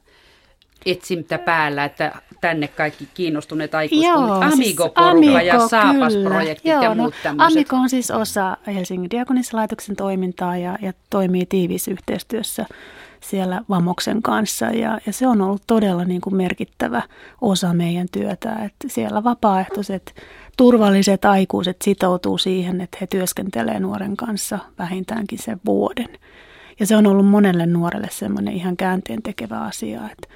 etsintä päällä, että tänne kaikki kiinnostuneet aikuiskunnat, siis Amigo-porukka siis ja Saapas-projektit Joo, ja no, muut no,
Amigo on siis osa Helsingin diakonissalaitoksen toimintaa ja, ja toimii tiiviissä yhteistyössä siellä Vamoksen kanssa ja, ja se on ollut todella niin kuin merkittävä osa meidän työtä, että siellä vapaaehtoiset turvalliset aikuiset sitoutuu siihen, että he työskentelee nuoren kanssa vähintäänkin sen vuoden. Ja se on ollut monelle nuorelle semmoinen ihan käänteen tekevä asia, että,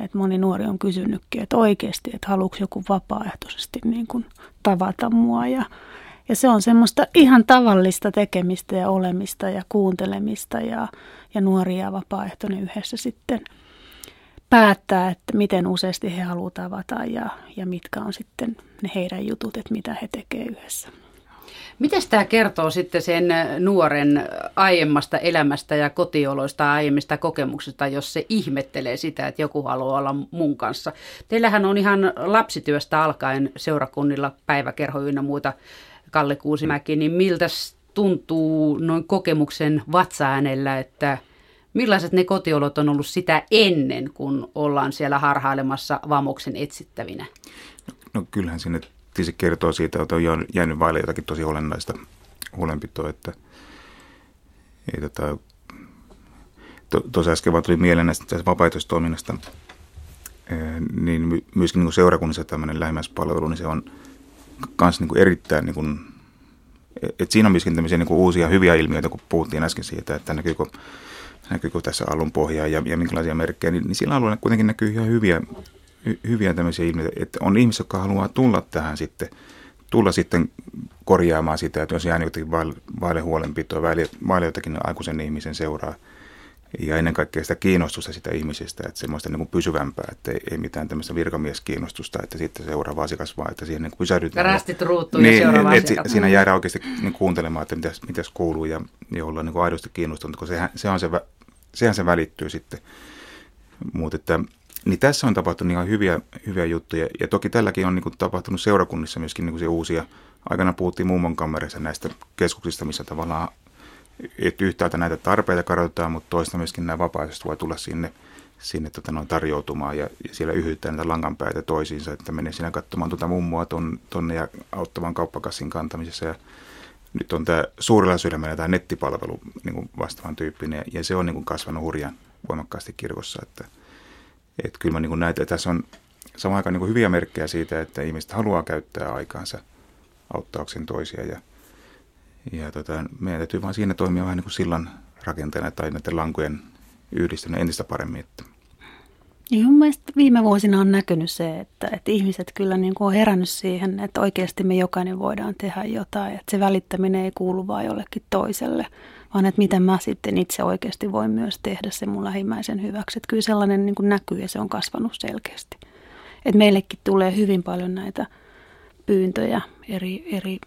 että moni nuori on kysynytkin, että oikeasti, että haluatko joku vapaaehtoisesti niin kuin tavata mua ja ja se on semmoista ihan tavallista tekemistä ja olemista ja kuuntelemista ja, ja nuoria ja vapaaehtoinen yhdessä sitten päättää, että miten useasti he haluavat tavata ja, ja mitkä on sitten ne heidän jutut, että mitä he tekevät yhdessä.
Miten tämä kertoo sitten sen nuoren aiemmasta elämästä ja kotioloista aiemmista kokemuksista, jos se ihmettelee sitä, että joku haluaa olla mun kanssa? Teillähän on ihan lapsityöstä alkaen seurakunnilla päiväkerho ynnä muuta Kalle Kuusimäki, niin miltä tuntuu noin kokemuksen vatsaäänellä, että millaiset ne kotiolot on ollut sitä ennen, kun ollaan siellä harhailemassa vamoksen etsittävinä?
No kyllähän sinne tietysti kertoo siitä, että on jäänyt vaille jotakin tosi olennaista huolenpitoa, että ei tota, to, tuossa äsken vaan tuli mieleen näistä vapaaehtoistoiminnasta, niin myöskin niin seurakunnissa tämmöinen lähimmäispalvelu, niin se on myös niin erittäin, niin kuin, että siinä on myöskin tämmöisiä niin uusia hyviä ilmiöitä, kun puhuttiin äsken siitä, että näkyykö, näkyykö tässä alun pohjaa ja, ja minkälaisia merkkejä, niin, niin sillä alueella kuitenkin näkyy ihan hyviä, hyviä tämmöisiä ilmiöitä, että on ihmisiä, jotka haluaa tulla tähän sitten, tulla sitten korjaamaan sitä, että jos jäänyt jotakin vaille huolenpitoa, vaille jotakin aikuisen ihmisen seuraa, ja ennen kaikkea sitä kiinnostusta sitä ihmisistä, että semmoista niin kuin pysyvämpää, että ei, ei mitään tämmöistä virkamieskiinnostusta, että sitten seuraava asiakas vaan, että siihen niin pysähdytään.
Rastit ruuttuu niin, ja seuraava
että asiakas. Siinä jäädään oikeasti niin kuuntelemaan, että mitäs, mitäs kuuluu ja, ja olla niin kuin aidosti kiinnostunut, koska sehän, se on se, sehän se välittyy sitten. Mutta että, niin tässä on tapahtunut ihan hyviä, hyviä juttuja ja toki tälläkin on niin kuin tapahtunut seurakunnissa myöskin niin kuin se uusia, aikana puhuttiin mummon kamerissa näistä keskuksista, missä tavallaan että yhtäältä näitä tarpeita kartoitetaan, mutta toista myöskin nämä vapaaehtoiset voi tulla sinne, sinne tota, noin tarjoutumaan ja, ja siellä yhyttää näitä langanpäitä toisiinsa, että menee siinä katsomaan tuota mummoa ton, tonne ja auttamaan kauppakassin kantamisessa. Ja nyt on tämä suurella sydämellä tämä nettipalvelu niin kuin vastaavan tyyppinen ja se on niin kuin kasvanut hurjan voimakkaasti kirkossa, että, että kyllä mä niin kuin näitä, tässä on samaan aikaan niin kuin hyviä merkkejä siitä, että ihmiset haluaa käyttää aikaansa auttaakseen toisia ja ja tota, meidän täytyy vaan siinä toimia vähän niin kuin sillan rakenteena tai näiden lankojen yhdistäminen entistä paremmin. Että.
Niin mielestäni viime vuosina on näkynyt se, että, että ihmiset kyllä niin kuin on herännyt siihen, että oikeasti me jokainen voidaan tehdä jotain. Että se välittäminen ei kuulu vain jollekin toiselle, vaan että miten mä sitten itse oikeasti voin myös tehdä se mun lähimmäisen hyväksi. Että kyllä sellainen niin kuin näkyy ja se on kasvanut selkeästi. Että meillekin tulee hyvin paljon näitä pyyntöjä eri, eri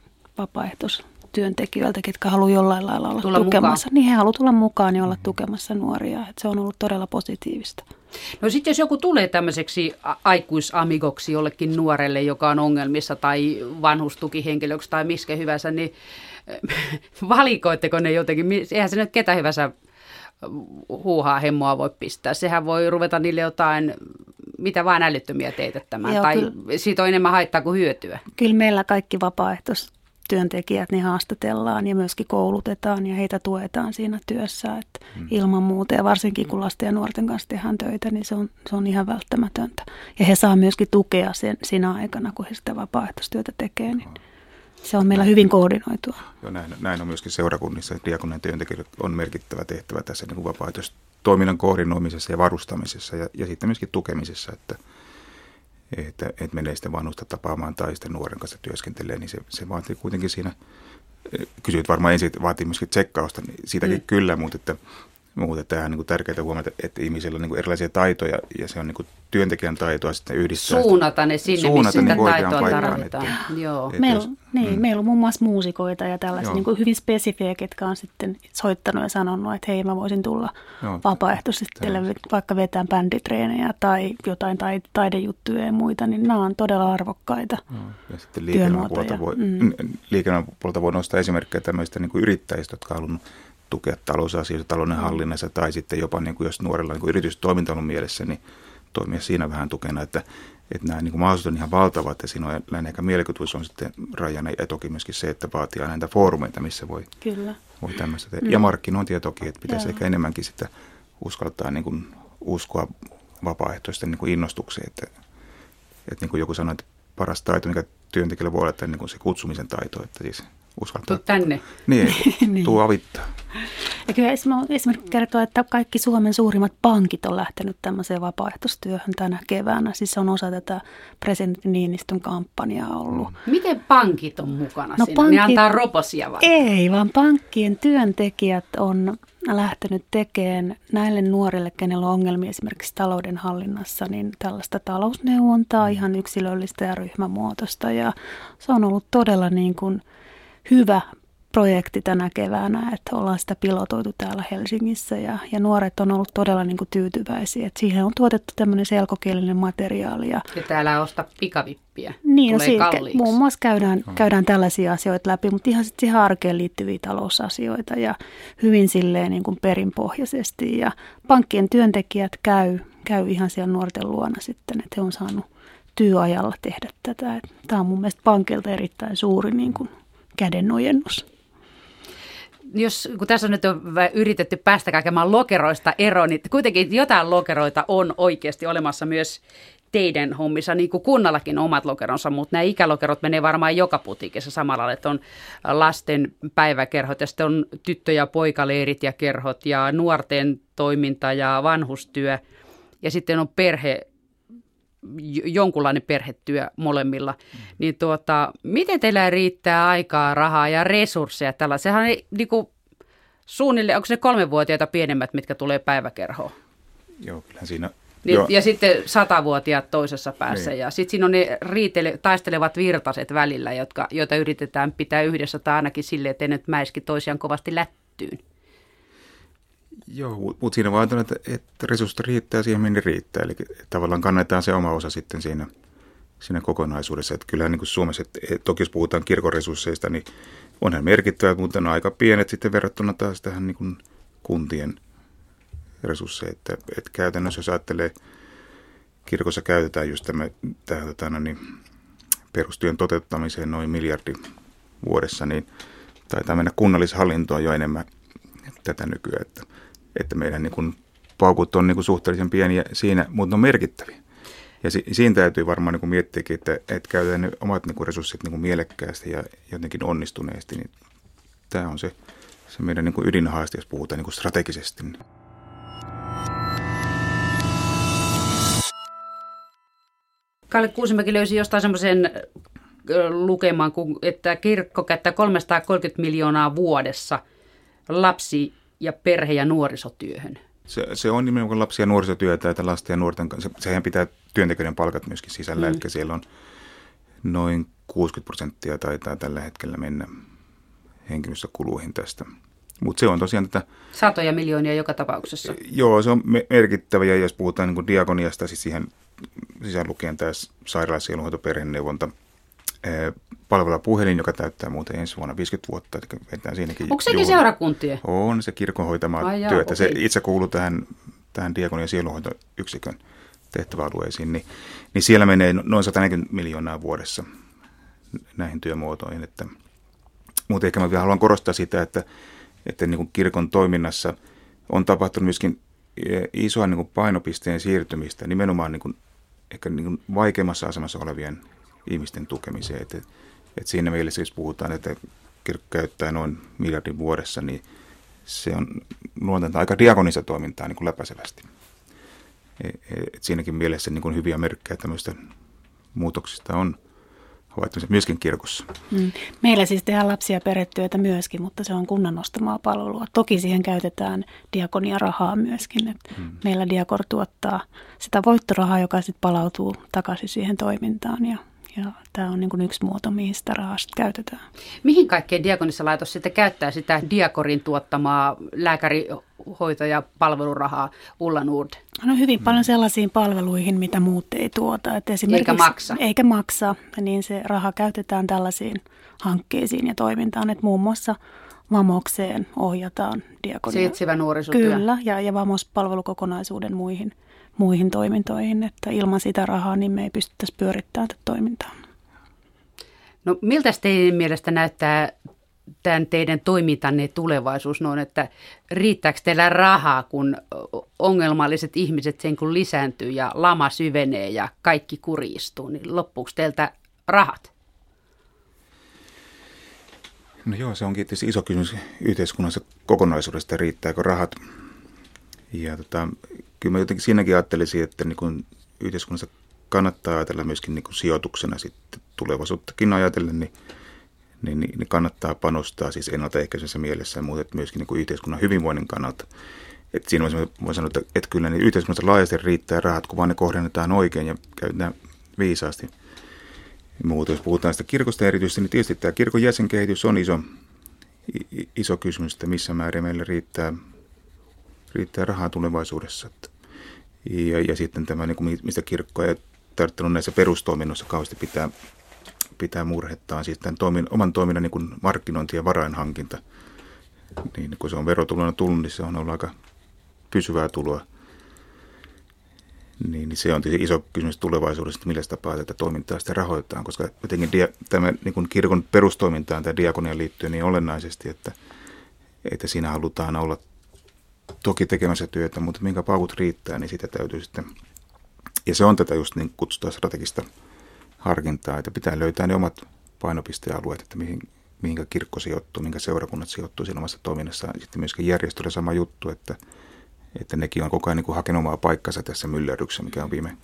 vapaaehtoistyöntekijöiltä, ketkä haluaa jollain lailla olla tulla tukemassa. Mukaan. Niin he haluavat tulla mukaan ja olla tukemassa nuoria. Että se on ollut todella positiivista.
No sitten jos joku tulee tämmöiseksi aikuisamigoksi jollekin nuorelle, joka on ongelmissa tai vanhustukihenkilöksi tai miskä hyvänsä, niin valikoitteko ne jotenkin? Eihän se nyt ketä hyvänsä huuhaa hemmoa voi pistää. Sehän voi ruveta niille jotain, mitä vaan älyttömiä teetettämään. Joo, tai kyllä, siitä on enemmän haittaa kuin hyötyä.
Kyllä meillä kaikki vapaaehtoiset työntekijät niin haastatellaan ja myöskin koulutetaan ja heitä tuetaan siinä työssä. Että mm. Ilman muuta ja varsinkin kun lasten ja nuorten kanssa tehdään töitä, niin se on, se on ihan välttämätöntä. Ja he saa myöskin tukea sen, siinä aikana, kun he sitä vapaaehtoistyötä tekee. Niin se on meillä hyvin koordinoitua.
Joo, näin, näin on myöskin seurakunnissa. Diakonien työntekijät on merkittävä tehtävä tässä niin vapaaehtoistoiminnan koordinoimisessa ja varustamisessa ja, ja sitten myöskin tukemisessa, että – että, että menee sitten vanhusta tapaamaan tai sitten nuoren kanssa työskentelee, niin se, se vaatii kuitenkin siinä, kysyit varmaan ensin, että vaatii myöskin tsekkausta, niin siitäkin mm. kyllä, mutta että mutta tämä on niin tärkeää huomata, että ihmisillä on niin erilaisia taitoja ja se on niin työntekijän taitoa sitten yhdistää.
Suunnata ne sinne, Suunnata missä niin taitoa tarvitaan. Että,
Joo. Että meillä, jos, niin, mm. meillä on muun muassa muusikoita ja tällaisia niin hyvin spesifejä, ketkä on sitten soittanut ja sanonut, että hei mä voisin tulla Joo. vapaaehtoisesti teille, vaikka vetään bänditreenejä tai jotain taidejuttuja ja muita, niin nämä on todella arvokkaita Joo. Ja sitten liikennepuolta
voi, mm. liikennepuolta voi nostaa esimerkkejä tämmöistä niin yrittäjistä, jotka on halunnut tukea talousasioita talouden mm. hallinnassa tai sitten jopa niin kuin jos nuorella niin kuin yritystoiminta on mielessä, niin toimia siinä vähän tukena, että, että nämä niin kuin mahdollisuudet on ihan valtavat ja siinä on lähinnä ehkä mielikuvitus on sitten rajana ja toki myöskin se, että vaatii aina näitä foorumeita, missä voi, Kyllä. voi tämmöistä tehdä. Mm. Ja markkinointia toki, että pitäisi Joo. ehkä enemmänkin sitä uskaltaa niin kuin uskoa vapaaehtoisten niin kuin innostukseen, että, että niin kuin joku sanoi, että paras taito, mikä työntekijällä voi olla, että niin kuin se kutsumisen taito, että siis uskaltaa.
Tuu tänne.
Niin, niin. tuu avittaa.
Ja kyllä esimerkiksi kertoo, että kaikki Suomen suurimmat pankit on lähtenyt tämmöiseen vapaaehtoistyöhön tänä keväänä. Siis se on osa tätä presidentti Niinistön kampanjaa ollut. Mm.
Miten pankit on mukana no, siinä? Pankit, ne antaa roposia vai?
Ei, vaan pankkien työntekijät on lähtenyt tekemään näille nuorille, kenellä on ongelmia esimerkiksi talouden hallinnassa, niin tällaista talousneuvontaa, ihan yksilöllistä ja ryhmämuotoista. Ja se on ollut todella niin kuin – hyvä projekti tänä keväänä, että ollaan sitä pilotoitu täällä Helsingissä ja, ja nuoret on ollut todella niin kuin tyytyväisiä. Että siihen on tuotettu tämmöinen selkokielinen materiaali.
Ja, ja täällä osta pikavippiä,
niin, no siitä, muun muassa käydään, käydään tällaisia asioita läpi, mutta ihan sitten siihen arkeen liittyviä talousasioita ja hyvin silleen niin kuin perinpohjaisesti. Ja pankkien työntekijät käy, käy ihan siellä nuorten luona sitten, että he on saanut työajalla tehdä tätä. Tämä on mun mielestä pankilta erittäin suuri niin kuin kädenojennus.
Jos, kun tässä on nyt yritetty päästä kaikkemaan lokeroista eroon, niin kuitenkin jotain lokeroita on oikeasti olemassa myös teidän hommissa, niin kuin kunnallakin omat lokeronsa, mutta nämä ikälokerot menee varmaan joka putiikissa samalla, että on lasten päiväkerhot ja sitten on tyttö- ja poikaleirit ja kerhot ja nuorten toiminta ja vanhustyö ja sitten on perhe jonkunlainen perhetyö molemmilla, mm. niin tuota, miten teillä riittää aikaa, rahaa ja resursseja tällä? Sehän ei niin kuin, suunnilleen, onko se kolmevuotiaita pienemmät, mitkä tulee päiväkerhoon?
Joo, kyllä siinä
niin, Joo. Ja sitten satavuotiaat toisessa päässä. Niin. Ja sitten siinä on ne riitele, taistelevat virtaset välillä, jotka, joita yritetään pitää yhdessä tai ainakin silleen, että ne nyt mäiski toisiaan kovasti lättyyn.
Joo, mutta siinä vaan että, että resurssit riittää siihen, minne riittää. Eli tavallaan kannetaan se oma osa sitten siinä, siinä kokonaisuudessa. Että kyllähän niin kuin Suomessa, että, että toki jos puhutaan kirkon resursseista, niin onhan merkittävät, mutta on aika pienet sitten verrattuna taas tähän niin kuin kuntien resursseihin. Että, että käytännössä jos ajattelee, kirkossa käytetään just tämä, tähän tota, no niin, perustyön toteuttamiseen noin miljardi vuodessa, niin taitaa mennä kunnallishallintoon jo enemmän tätä nykyään. Että että meidän niin kuin paukut on niin kuin suhteellisen pieniä siinä, mutta ne on merkittäviä. Ja si- siinä täytyy varmaan niin kuin miettiäkin, että, että käytetään ne omat niin kuin resurssit niin kuin mielekkäästi ja jotenkin onnistuneesti. Niin tämä on se, se meidän niin kuin ydinhaaste, jos puhutaan niin kuin strategisesti.
Kalle Kuusimäki löysi jostain semmoisen lukemaan, että kirkko käyttää 330 miljoonaa vuodessa lapsi- ja perhe- ja nuorisotyöhön.
Se, se on nimenomaan lapsi- ja nuorisotyötä, että lasten ja nuorten kanssa. Sehän pitää työntekijöiden palkat myöskin sisällä, mm. eli siellä on noin 60 prosenttia taitaa tällä hetkellä mennä henkilöstökuluihin tästä. Mutta se on tosiaan tätä...
Satoja miljoonia joka tapauksessa.
Joo, se on merkittävä, ja jos puhutaan niin kuin diakoniasta, siis siihen sisään lukien tämä sairaalasielunhoito, perheneuvonta, palvella puhelin, joka täyttää muuten ensi vuonna 50 vuotta. Eli vetään siinäkin
Onko sekin seurakuntien?
On se kirkon hoitamaa Ai työtä. Okay. Se itse kuuluu tähän, tähän diakonian sielunhoitoyksikön tehtäväalueisiin, niin, niin siellä menee noin 140 miljoonaa vuodessa näihin työmuotoihin. Että, mutta ehkä mä vielä haluan korostaa sitä, että, että niin kuin kirkon toiminnassa on tapahtunut myöskin e, isoa niin kuin painopisteen siirtymistä nimenomaan niin kuin, ehkä niin kuin vaikeimmassa asemassa olevien ihmisten tukemiseen. Että, että siinä mielessä, jos puhutaan, että kirkko käyttää noin miljardin vuodessa, niin se on luonteeltaan aika diakonista toimintaa niin kuin läpäisevästi. E, e, et siinäkin mielessä niin kuin hyviä merkkejä tämmöistä muutoksista on havaittu myöskin kirkossa.
Mm. Meillä siis tehdään lapsia perhetyötä myöskin, mutta se on kunnan ostamaa palvelua. Toki siihen käytetään diakonia rahaa myöskin. Et mm. Meillä diakor tuottaa sitä voittorahaa, joka sitten palautuu takaisin siihen toimintaan ja ja tämä on niin kuin yksi muoto, mihin sitä rahaa käytetään.
Mihin kaikkeen diakonissalaitos sitten käyttää sitä diakorin tuottamaa lääkärihoito- ja palvelurahaa Ulla Nord?
No hyvin mm. paljon sellaisiin palveluihin, mitä muut ei tuota.
Että eikä maksa.
Eikä maksa, niin se raha käytetään tällaisiin hankkeisiin ja toimintaan, että muun muassa Vamokseen ohjataan diakonia.
Siitsivä nuorisotyö.
Kyllä, ja, ja Vamos-palvelukokonaisuuden muihin muihin toimintoihin, että ilman sitä rahaa niin me ei pystyttäisi pyörittämään tätä toimintaa.
No miltä teidän mielestä näyttää tämän teidän toimintanne tulevaisuus noin, että riittääkö teillä rahaa, kun ongelmalliset ihmiset sen kun lisääntyy ja lama syvenee ja kaikki kuristuu, niin loppuuko teiltä rahat?
No joo, se onkin tietysti iso kysymys yhteiskunnassa kokonaisuudesta, riittääkö rahat. Ja tota, kyllä mä jotenkin siinäkin ajattelisin, että niin kuin yhteiskunnassa kannattaa ajatella myöskin niin kuin sijoituksena sitten tulevaisuuttakin ajatellen, niin, niin, niin, niin kannattaa panostaa siis ennaltaehkäisessä mielessä muuten myöskin niin kuin yhteiskunnan hyvinvoinnin kannalta. Et siinä voisi sanoa, että, että kyllä niin yhteiskunnassa laajasti riittää rahat, kun vaan ne kohdennetaan oikein ja käytetään viisaasti. Muuta, jos puhutaan sitä kirkosta erityisesti, niin tietysti tämä kirkon jäsenkehitys on iso, iso kysymys, että missä määrin meillä riittää, riittää rahaa tulevaisuudessa. Että ja, ja sitten tämä, niin kuin mistä kirkko ei tarvittanut näissä perustoiminnoissa kauheasti pitää, pitää murhettaan, siis tämän toimin, oman toiminnan niin kuin markkinointi ja varainhankinta. Niin kun se on verotulona tullut, niin se on ollut aika pysyvää tuloa. Niin, niin se on tietysti iso kysymys tulevaisuudessa, että millä tapaa tätä toimintaa sitten rahoitetaan, koska jotenkin dia, tämä niin kuin kirkon perustoimintaan tämä diakonia liittyy niin olennaisesti, että, että siinä halutaan olla toki tekemässä työtä, mutta minkä paukut riittää, niin sitä täytyy sitten, ja se on tätä just niin kutsutaan strategista harkintaa, että pitää löytää ne omat painopistealueet, että mihin, mihinkä kirkko sijoittuu, minkä seurakunnat sijoittuu siinä omassa toiminnassaan. Sitten myöskin järjestöllä sama juttu, että, että nekin on koko ajan niin hakenut omaa paikkansa tässä myllerryksessä, mikä on viime,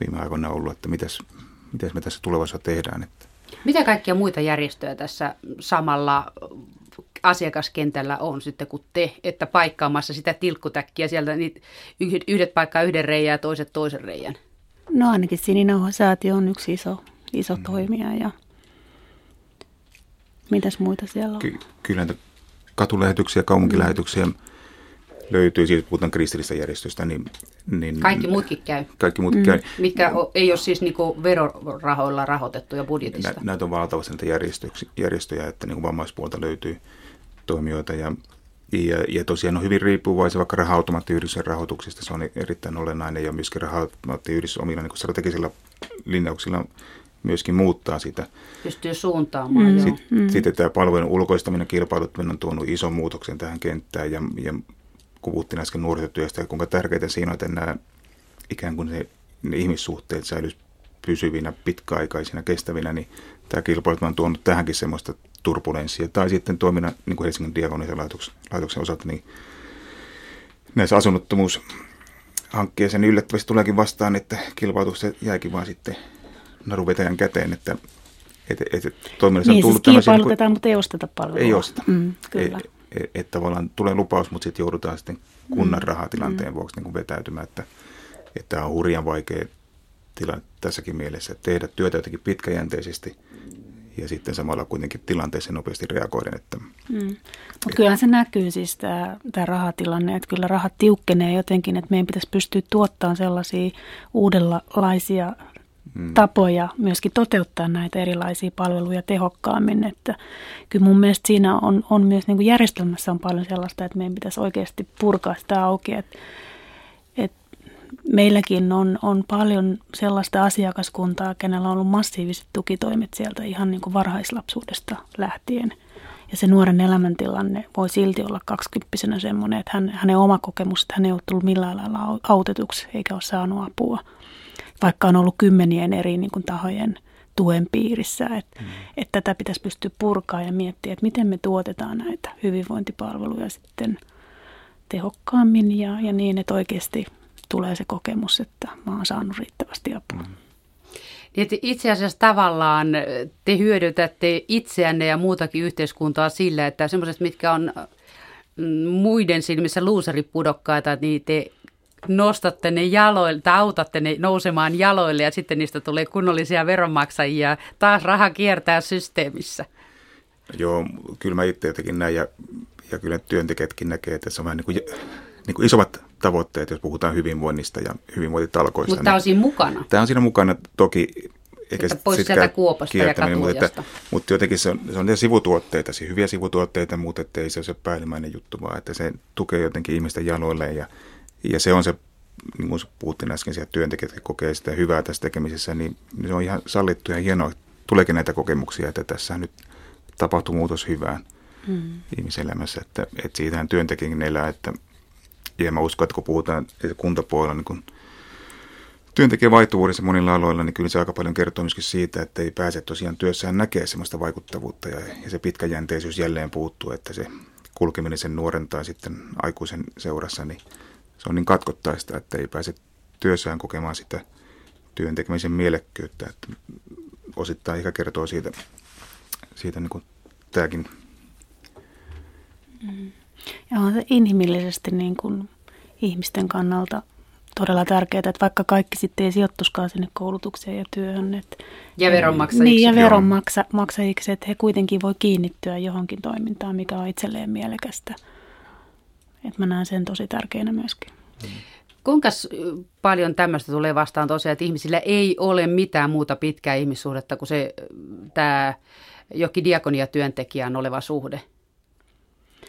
viime aikoina ollut, että mitäs, mitäs me tässä tulevaisuudessa tehdään. Että.
Mitä kaikkia muita järjestöjä tässä samalla asiakaskentällä on sitten kuin te, että paikkaamassa sitä tilkkutäkkiä sieltä niitä yhdet paikkaa yhden reijän ja toiset toisen reijän?
No ainakin Sininauha-säätiö on yksi iso, iso mm. toimija ja mitäs muita siellä on? Ky-
kyllä näitä katulähetyksiä, kaupunkilähetyksiä mm. löytyy, siis puhutaan kristillistä järjestöstä, niin, niin...
Kaikki muutkin käy.
Kaikki muutkin mm. käy.
Mitkä ei ole siis niinku verorahoilla rahoitettuja budjetista. Nä,
näitä on valtavasti näitä järjestöjä, että niin vammaispuolta löytyy toimijoita ja, ja, ja tosiaan on hyvin riippuvaisia vaikka raha-automaattiyhdistyksen rahoituksesta. Se on erittäin olennainen ja myöskin raha-automaattiyhdistys omilla niin strategisilla linjauksilla myöskin muuttaa sitä.
Pystyy suuntaamaan, mm.
Sitten, mm. sitten tämä palvelujen ulkoistaminen, kilpailuttaminen on tuonut ison muutoksen tähän kenttään ja, ja kun puhuttiin äsken nuorisotyöstä ja kuinka tärkeää siinä on, että nämä ikään kuin ne, ne ihmissuhteet säilyisivät pysyvinä, pitkäaikaisina, kestävinä, niin tämä kilpailu on tuonut tähänkin semmoista turbulenssia. Tai sitten toiminnan niin kuin Helsingin diakonisen laitoksen, laitoksen osalta, niin näissä asunnottomuushankkeissa niin yllättävästi tuleekin vastaan, että kilpailutukset jäikin vaan sitten naruvetäjän käteen, että et, et, et
toiminnassa niin, on tullut siis kilpailutetaan, niin mutta ei osteta palvelua.
Ei osteta. Mm, kyllä. Et, et, et tavallaan tulee lupaus, mutta sitten joudutaan sitten kunnan mm, rahatilanteen mm. vuoksi niin kuin vetäytymään, että, että tämä on hurjan vaikea tilanne tässäkin mielessä, että tehdä työtä jotenkin pitkäjänteisesti ja sitten samalla kuitenkin tilanteeseen nopeasti reagoiden. Että,
mm. Mutta kyllähän se näkyy siis tämä, rahatilanne, että kyllä rahat tiukkenee jotenkin, että meidän pitäisi pystyä tuottamaan sellaisia uudenlaisia mm. tapoja myöskin toteuttaa näitä erilaisia palveluja tehokkaammin. Että kyllä mun mielestä siinä on, on myös niin kuin järjestelmässä on paljon sellaista, että meidän pitäisi oikeasti purkaa sitä auki, että meilläkin on, on paljon sellaista asiakaskuntaa, kenellä on ollut massiiviset tukitoimet sieltä ihan niin kuin varhaislapsuudesta lähtien. Ja se nuoren elämäntilanne voi silti olla kaksikymppisenä semmoinen, että hän, hänen oma kokemus, että hän ei ole tullut millään lailla autetuksi eikä ole saanut apua vaikka on ollut kymmenien eri niin kuin, tahojen tuen piirissä. Että mm. et tätä pitäisi pystyä purkaa ja miettiä, että miten me tuotetaan näitä hyvinvointipalveluja sitten tehokkaammin ja, ja niin, että oikeasti tulee se kokemus, että mä oon saanut riittävästi apua. Mm.
Niin, että itse asiassa tavallaan te hyödytätte itseänne ja muutakin yhteiskuntaa sillä, että semmoiset, mitkä on mm, muiden silmissä luuseripudokkaita, niin te nostatte ne jaloille tai autatte ne nousemaan jaloille ja sitten niistä tulee kunnollisia veronmaksajia. Taas raha kiertää systeemissä.
Joo, kyllä mä itse jotenkin näin ja, ja kyllä työntekijätkin näkee, että se on vähän niin kuin, niin kuin isommat tavoitteet, jos puhutaan hyvinvoinnista ja hyvinvointitalkoista.
Mutta tämä on siinä mukana.
Tämä on siinä mukana toki.
Eikä että pois sieltä kuopasta ja
mutta, että, mutta jotenkin se on, se on sivutuotteita, siis hyviä sivutuotteita, mutta ei se ole se päällimmäinen juttu, vaan että se tukee jotenkin ihmisten jaloille ja ja se on se, niin kuin puhuttiin äsken, että työntekijät kokee sitä hyvää tässä tekemisessä, niin se on ihan sallittu ja hienoa, tuleekin näitä kokemuksia, että tässä nyt tapahtuu muutos hyvään mm. ihmiselämässä, että, että siitähän työntekijän elää, että ja mä uskon, että kun puhutaan että kuntapuolella niin kun työntekijän vaihtuvuudessa monilla aloilla, niin kyllä se aika paljon kertoo myöskin siitä, että ei pääse tosiaan työssään näkee sellaista vaikuttavuutta ja, ja se pitkäjänteisyys jälleen puuttuu, että se kulkeminen sen nuoren tai sitten aikuisen seurassa, niin se on niin katkottaista, että ei pääse työssään kokemaan sitä työn tekemisen mielekkyyttä. Että osittain ehkä kertoo siitä, siitä niin kuin tämäkin.
Mm. Ja on se inhimillisesti niin kuin ihmisten kannalta todella tärkeää, että vaikka kaikki sitten ei sijoittuskaan sinne koulutukseen ja työhön. Että,
ja veronmaksajiksi.
Niin, ja veronmaksajiksi, että he kuitenkin voi kiinnittyä johonkin toimintaan, mikä on itselleen mielekästä. Et mä näen sen tosi tärkeänä myöskin.
Kuinka paljon tämmöistä tulee vastaan tosiaan, että ihmisillä ei ole mitään muuta pitkää ihmissuhdetta kuin se tämä jokin diakonia-työntekijään oleva suhde?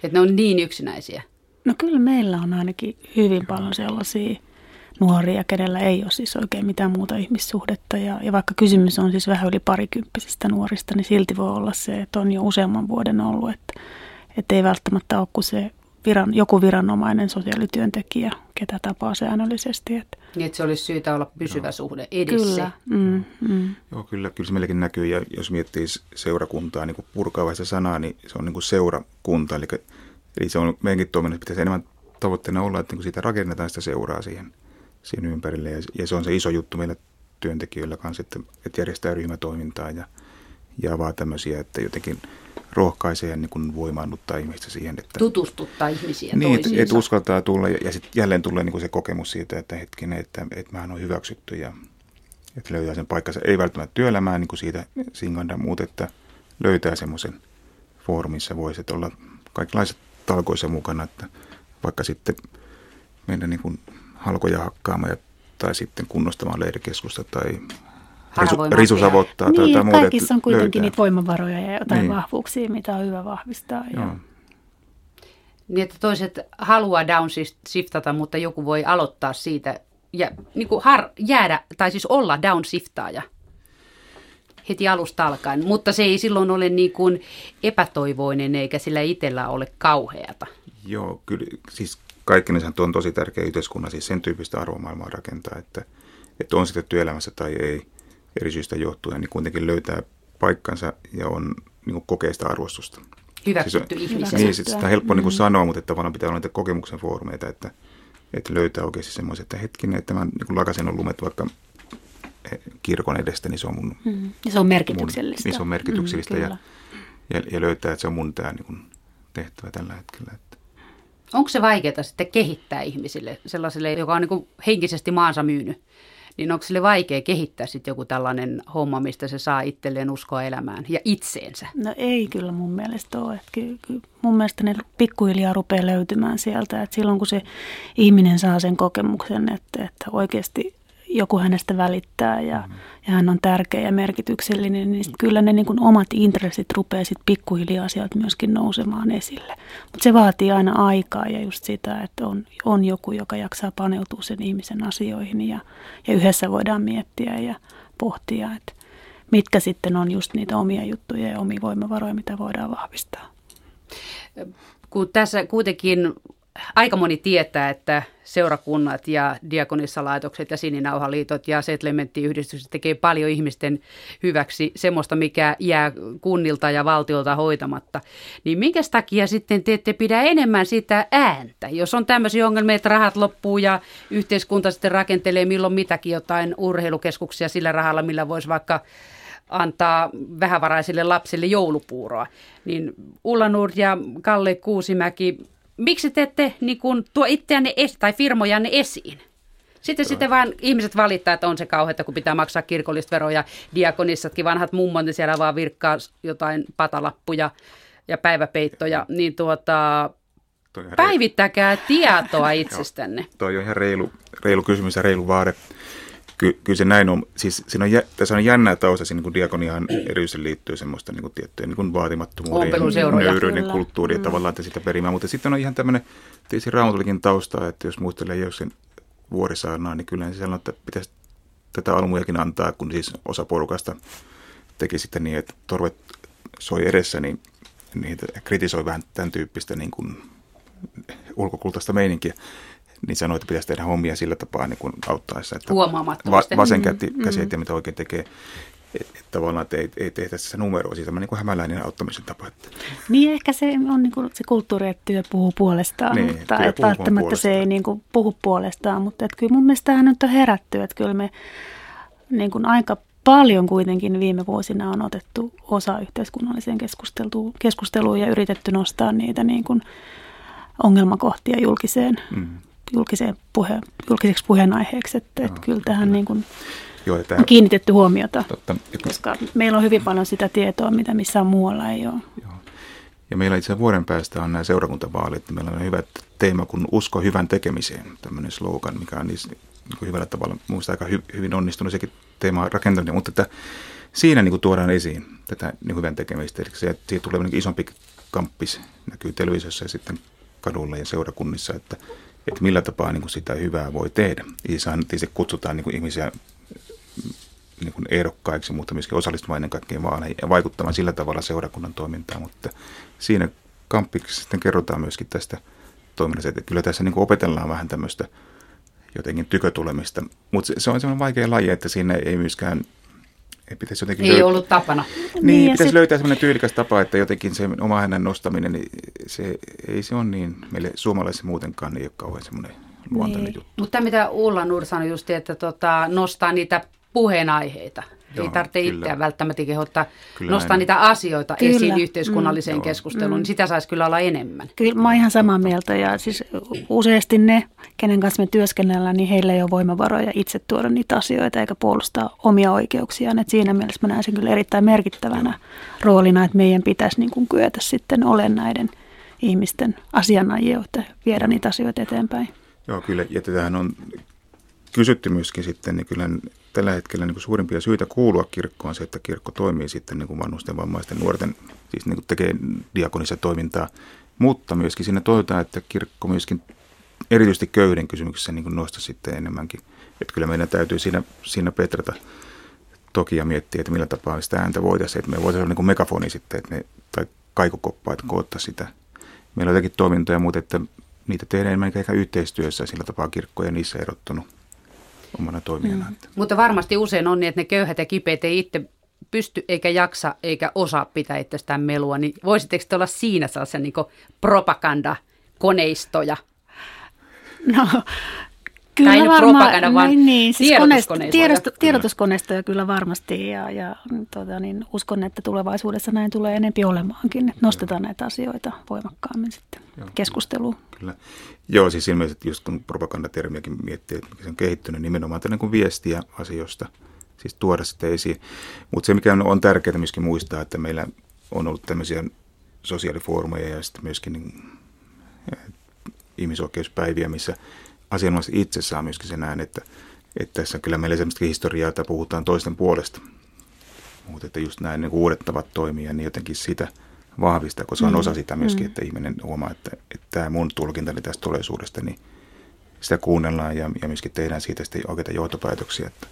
Että ne on niin yksinäisiä.
No kyllä meillä on ainakin hyvin paljon sellaisia nuoria, kenellä ei ole siis oikein mitään muuta ihmissuhdetta. Ja, ja vaikka kysymys on siis vähän yli parikymppisistä nuorista, niin silti voi olla se, että on jo useamman vuoden ollut, että, että ei välttämättä ole kuin se viran, joku viranomainen sosiaalityöntekijä, ketä tapaa säännöllisesti. Että.
Niin, että se olisi syytä olla pysyvä Joo. suhde edessä.
Kyllä. Mm, mm.
Joo, kyllä, kyllä se meilläkin näkyy. Ja jos miettii seurakuntaa, niin purkaa se sanaa, niin se on niin kuin seurakunta. Eli, eli se on meidänkin toiminnassa pitäisi enemmän tavoitteena olla, että niin siitä rakennetaan sitä seuraa siihen, siihen ympärille. Ja, ja se on se iso juttu meillä työntekijöillä kanssa, että, että järjestää ryhmätoimintaa ja, ja avaa tämmöisiä, että jotenkin – rohkaisee ja niin kuin voimaannuttaa ihmistä siihen. Että,
Tutustuttaa ihmisiä
Niin, että et uskaltaa tulla ja, ja sitten jälleen tulee niin kuin se kokemus siitä, että hetkinen, että, että mähän on hyväksytty ja että löytää sen paikkansa. Ei välttämättä työelämään niin kuin siitä singanda, mutta että löytää semmoisen foorumissa voisi olla kaikenlaiset talkoissa mukana, että vaikka sitten mennä niin kuin halkoja hakkaamaan ja, tai sitten kunnostamaan leirikeskusta tai risu, risusavottaa
niin,
tai jotain
muuta. Kaikissa on kuitenkin löytää. niitä voimavaroja ja jotain niin. vahvuuksia, mitä on hyvä vahvistaa. Ja...
Niin, että toiset haluaa downshiftata, mutta joku voi aloittaa siitä ja niin kuin har, jäädä, tai siis olla downsiftaaja heti alusta alkaen, mutta se ei silloin ole niin kuin epätoivoinen eikä sillä itsellä ole kauheata.
Joo, kyllä siis kaikkinensa on tosi tärkeä yhteiskunnan, siis sen tyyppistä arvomaailmaa rakentaa, että, että on sitten työelämässä tai ei, eri syistä johtuen, niin kuitenkin löytää paikkansa ja on, niin kuin kokee sitä arvostusta.
Hyväksytty siis ihmisen.
Niin, sitä on helppo niin kuin mm. sanoa, mutta että tavallaan pitää olla niitä kokemuksen foorumeita, että, että löytää oikeasti semmoiset, että hetkinen, että mä niin lakasen on lumet vaikka kirkon edestä, niin se on mun...
Mm. Ja se on merkityksellistä.
Mun, niin se on merkityksellistä
mm,
ja, ja, ja löytää, että se on mun tämä niin tehtävä tällä hetkellä. Että.
Onko se vaikeaa sitten kehittää ihmisille, sellaiselle, joka on niin henkisesti maansa myynyt? Niin onko sille vaikea kehittää sitten joku tällainen homma, mistä se saa itselleen uskoa elämään ja itseensä?
No ei kyllä mun mielestä ole. Että kyllä, kyllä mun mielestä ne pikkuhiljaa rupeaa löytymään sieltä. Että silloin kun se ihminen saa sen kokemuksen, että, että oikeasti joku hänestä välittää ja, mm. ja hän on tärkeä ja merkityksellinen, niin kyllä ne niin kuin omat intressit rupeaa sitten pikkuhiljaa sieltä myöskin nousemaan esille. Mutta se vaatii aina aikaa ja just sitä, että on, on joku, joka jaksaa paneutua sen ihmisen asioihin ja, ja yhdessä voidaan miettiä ja pohtia, että mitkä sitten on just niitä omia juttuja ja omia voimavaroja, mitä voidaan vahvistaa.
Kun tässä kuitenkin aika moni tietää, että seurakunnat ja diakonissalaitokset ja sininauhaliitot ja settlementtiyhdistykset tekee paljon ihmisten hyväksi semmoista, mikä jää kunnilta ja valtiolta hoitamatta. Niin minkä takia sitten te ette pidä enemmän sitä ääntä? Jos on tämmöisiä ongelmia, että rahat loppuu ja yhteiskunta sitten rakentelee milloin mitäkin jotain urheilukeskuksia sillä rahalla, millä voisi vaikka antaa vähävaraisille lapsille joulupuuroa. Niin Ulla Nord ja Kalle Kuusimäki, miksi te ette niin kun, tuo itseänne es, tai firmojanne esiin? Sitten, sitten vaan ihmiset valittaa, että on se kauheata, kun pitää maksaa kirkollista veroja. Diakonissatkin vanhat mummot, niin siellä vaan virkkaa jotain patalappuja ja päiväpeittoja. Niin tuota, päivittäkää tietoa itsestänne.
toi on ihan reilu, reilu kysymys ja reilu vaade ky, kyllä se näin on. Siis siinä on, tässä on jännää taustasi, niin kuin diakoniaan erityisesti liittyy semmoista niin kuin tiettyä niin kuin vaatimattomuuden ja nöyryyden kulttuuria mm. tavallaan, että sitä perimään. Mutta sitten on ihan tämmöinen tietysti raamatullikin tausta, että jos muistelee Jeesuksen vuorisaarnaa, niin kyllä se sanoo, että pitäisi tätä almujakin antaa, kun siis osa porukasta teki sitten niin, että torvet soi edessä, niin niitä kritisoi vähän tämän tyyppistä niin kuin ulkokultaista meininkiä niin sanoi, että pitäisi tehdä hommia sillä tapaa niin kuin auttaessa. Että
Huomaamattomasti.
Va- vasen käsi, mm, käsi mm. mitä oikein tekee. Että tavallaan että ei, ei tehdä se numeroa, siis tämmöinen niin hämäläinen auttamisen tapa. Että.
Niin ehkä se on niin kuin se kulttuuri, että työ puhuu puolestaan, niin, mutta että välttämättä puolestaan. se ei niin kuin puhu puolestaan, mutta että kyllä mun mielestä tähän nyt on herätty, että kyllä me niin kuin aika paljon kuitenkin viime vuosina on otettu osa yhteiskunnalliseen keskusteluun, keskusteluun ja yritetty nostaa niitä niin kuin ongelmakohtia julkiseen mm julkiseen puhe, julkiseksi puheenaiheeksi, että, että kyllä tähän niin kuin Joo, tämä, on kiinnitetty huomiota, totta. koska meillä on hyvin paljon sitä tietoa, mitä missään muualla ei ole. Joo.
Ja meillä itse vuoden päästä on nämä seurakuntavaalit. Meillä on hyvä teema kuin usko hyvän tekemiseen, tämmöinen slogan, mikä on niissä niin kuin hyvällä tavalla muista aika hy, hyvin onnistunut sekin teema rakentaminen, mutta että siinä niin kuin tuodaan esiin tätä niin hyvän tekemistä. Eli se, siitä tulee niin isompi kamppis, näkyy televisiossa ja sitten kadulla ja seurakunnissa, että että millä tapaa niin kuin sitä hyvää voi tehdä. Tietysti kutsutaan niin kuin ihmisiä niin kuin ehdokkaiksi, mutta myöskin osallistumaan ennen kaikkea vaaleihin ja vaikuttamaan sillä tavalla seurakunnan toimintaan. Mutta siinä kamppiksi sitten kerrotaan myöskin tästä toiminnasta, että kyllä tässä niin kuin opetellaan vähän tämmöistä jotenkin tykötulemista. Mutta se on semmoinen vaikea laji, että siinä ei myöskään ei pitäisi jotenkin...
Ei löytää. ollut tapana.
Niin, niin pitäisi sit... löytää semmoinen tyylikäs tapa, että jotenkin se oma hänen nostaminen, niin se, ei se on niin meille suomalaisille muutenkaan, niin ei ole kauhean semmoinen luontainen niin. juttu.
Mutta mitä Ulla Nur sanoi just, että tota, nostaa niitä puheenaiheita. Joo, ei tarvitse kyllä. itseään välttämättä kehottaa kyllä nostaa näin. niitä asioita kyllä. esiin yhteiskunnalliseen mm. keskusteluun, mm. niin sitä saisi kyllä olla enemmän.
Kyllä mä oon ihan samaa mieltä ja siis useasti ne, kenen kanssa me työskennellään, niin heillä ei ole voimavaroja itse tuoda niitä asioita eikä puolustaa omia oikeuksiaan. Et siinä mielessä mä näen sen kyllä erittäin merkittävänä Joo. roolina, että meidän pitäisi niin kuin kyetä sitten olemaan näiden ihmisten asianajia, viedä niitä asioita eteenpäin.
Joo, kyllä. Ja tätähän on kysytty myöskin sitten, niin kyllä tällä hetkellä niin kuin suurimpia syitä kuulua kirkkoon on se, että kirkko toimii sitten niin kuin vanhusten, vammaisten, nuorten, siis niin kuin tekee diakonissa toimintaa, mutta myöskin siinä toivotaan, että kirkko myöskin erityisesti köyhden kysymyksessä niin nosta sitten enemmänkin. Että kyllä meidän täytyy siinä, siinä petrata toki ja miettiä, että millä tapaa sitä ääntä voitaisiin, että me voitaisiin olla niin megafoni sitten, että ne, tai kaikukoppa, että koottaa sitä. Meillä on jotakin toimintoja, mutta että niitä tehdään enemmän ehkä yhteistyössä sillä tapaa kirkko ja niissä erottunut omana toimijana. Mm.
Mutta varmasti usein on niin, että ne köyhät ja kipeät ei itse pysty eikä jaksa eikä osaa pitää itsestään melua, niin voisitteko te olla siinä sellaisia niin propagandakoneistoja?
No Kyllä
tai
varmaan,
propaganda, vaan
niin, niin, siis
tiedotuskoneistoja.
tiedosto, tiedotuskoneistoja kyllä varmasti ja, ja tota, niin uskon, että tulevaisuudessa näin tulee enempi olemaankin, että nostetaan näitä asioita voimakkaammin sitten Joo. keskusteluun.
Kyllä. Joo, siis ilmeisesti just kun propagandatermiäkin miettii, että se on kehittynyt nimenomaan tällainen kuin viestiä asioista, siis tuoda sitä esiin. Mutta se, mikä on, on tärkeää myöskin muistaa, että meillä on ollut tämmöisiä sosiaalifoorumeja ja sitten myöskin niin, ihmisoikeuspäiviä, missä asianomaiset itse saa myöskin sen äänen, että, että tässä on kyllä meillä sellaista historiaa, että puhutaan toisten puolesta. Mutta että just näin niin uudet tavat toimia, niin jotenkin sitä vahvistaa, koska se on mm. osa sitä myöskin, mm. että ihminen huomaa, että, että tämä mun tulkintani tästä todellisuudesta, niin sitä kuunnellaan ja, ja myöskin tehdään siitä sitten oikeita johtopäätöksiä, että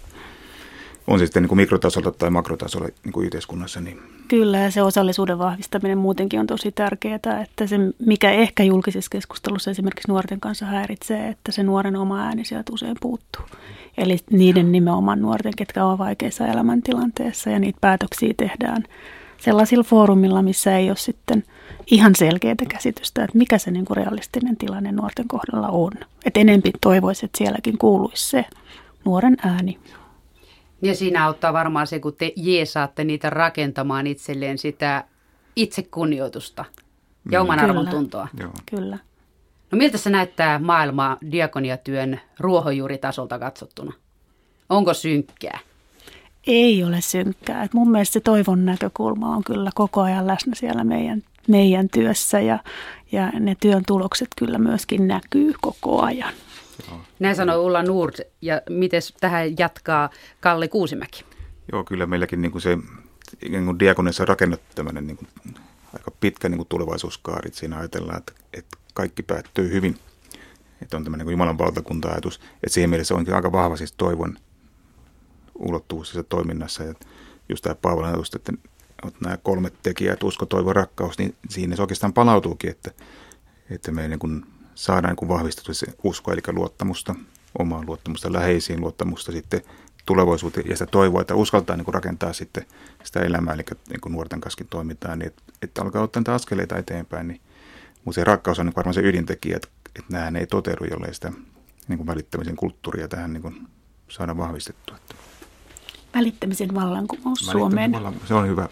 on se sitten niin kuin mikrotasolla tai makrotasolla niin kuin yhteiskunnassa. Niin.
Kyllä, ja se osallisuuden vahvistaminen muutenkin on tosi tärkeää, että se, mikä ehkä julkisessa keskustelussa esimerkiksi nuorten kanssa häiritsee, että se nuoren oma ääni sieltä usein puuttuu. Eli niiden nimenomaan nuorten, ketkä ovat vaikeissa elämäntilanteessa, ja niitä päätöksiä tehdään sellaisilla foorumilla, missä ei ole sitten ihan selkeää käsitystä, että mikä se niin kuin realistinen tilanne nuorten kohdalla on. Että enempi toivoisi, että sielläkin kuuluisi se nuoren ääni.
Ja siinä auttaa varmaan se, kun te jeesaatte niitä rakentamaan itselleen sitä itsekunnioitusta ja oman Kyllä. arvon tuntoa.
Joo. Kyllä.
No miltä se näyttää maailmaa diakoniatyön ruohonjuuritasolta katsottuna? Onko synkkää?
Ei ole synkkää. Et mun mielestä se toivon näkökulma on kyllä koko ajan läsnä siellä meidän, meidän työssä ja, ja ne työn tulokset kyllä myöskin näkyy koko ajan.
Näin sanoi Ulla Nord ja miten tähän jatkaa Kalle Kuusimäki?
Joo, kyllä meilläkin niin kuin se niin kuin diakonissa on rakennettu tämmöinen niin kuin, aika pitkä niin kuin tulevaisuuskaari. Siinä ajatellaan, että, että kaikki päättyy hyvin. Että on tämmöinen niin Jumalan valtakunta-ajatus. Että siihen mielessä onkin aika vahva siis toivon ulottuvuus toiminnassa. Ja just tämä Paavalin ajatus, että nämä kolme tekijää, usko, toivo, rakkaus, niin siinä se oikeastaan palautuukin, että, että me niin kuin saadaan niin vahvistettua se usko, eli luottamusta omaan luottamusta läheisiin, luottamusta sitten tulevaisuuteen ja sitä toivoa, että uskaltaa niin kuin rakentaa sitten sitä elämää, eli niin kuin nuorten kaskin toimitaan, niin että, että alkaa ottaa niitä askeleita eteenpäin. Niin, mutta se rakkaus on niin varmaan se ydintekijä, että, että nämä ei toteudu, jollei sitä niin kuin välittämisen kulttuuria tähän niin kuin saada vahvistettua.
Välittämisen vallankumous Suomeen.
Vallan, se on hyvä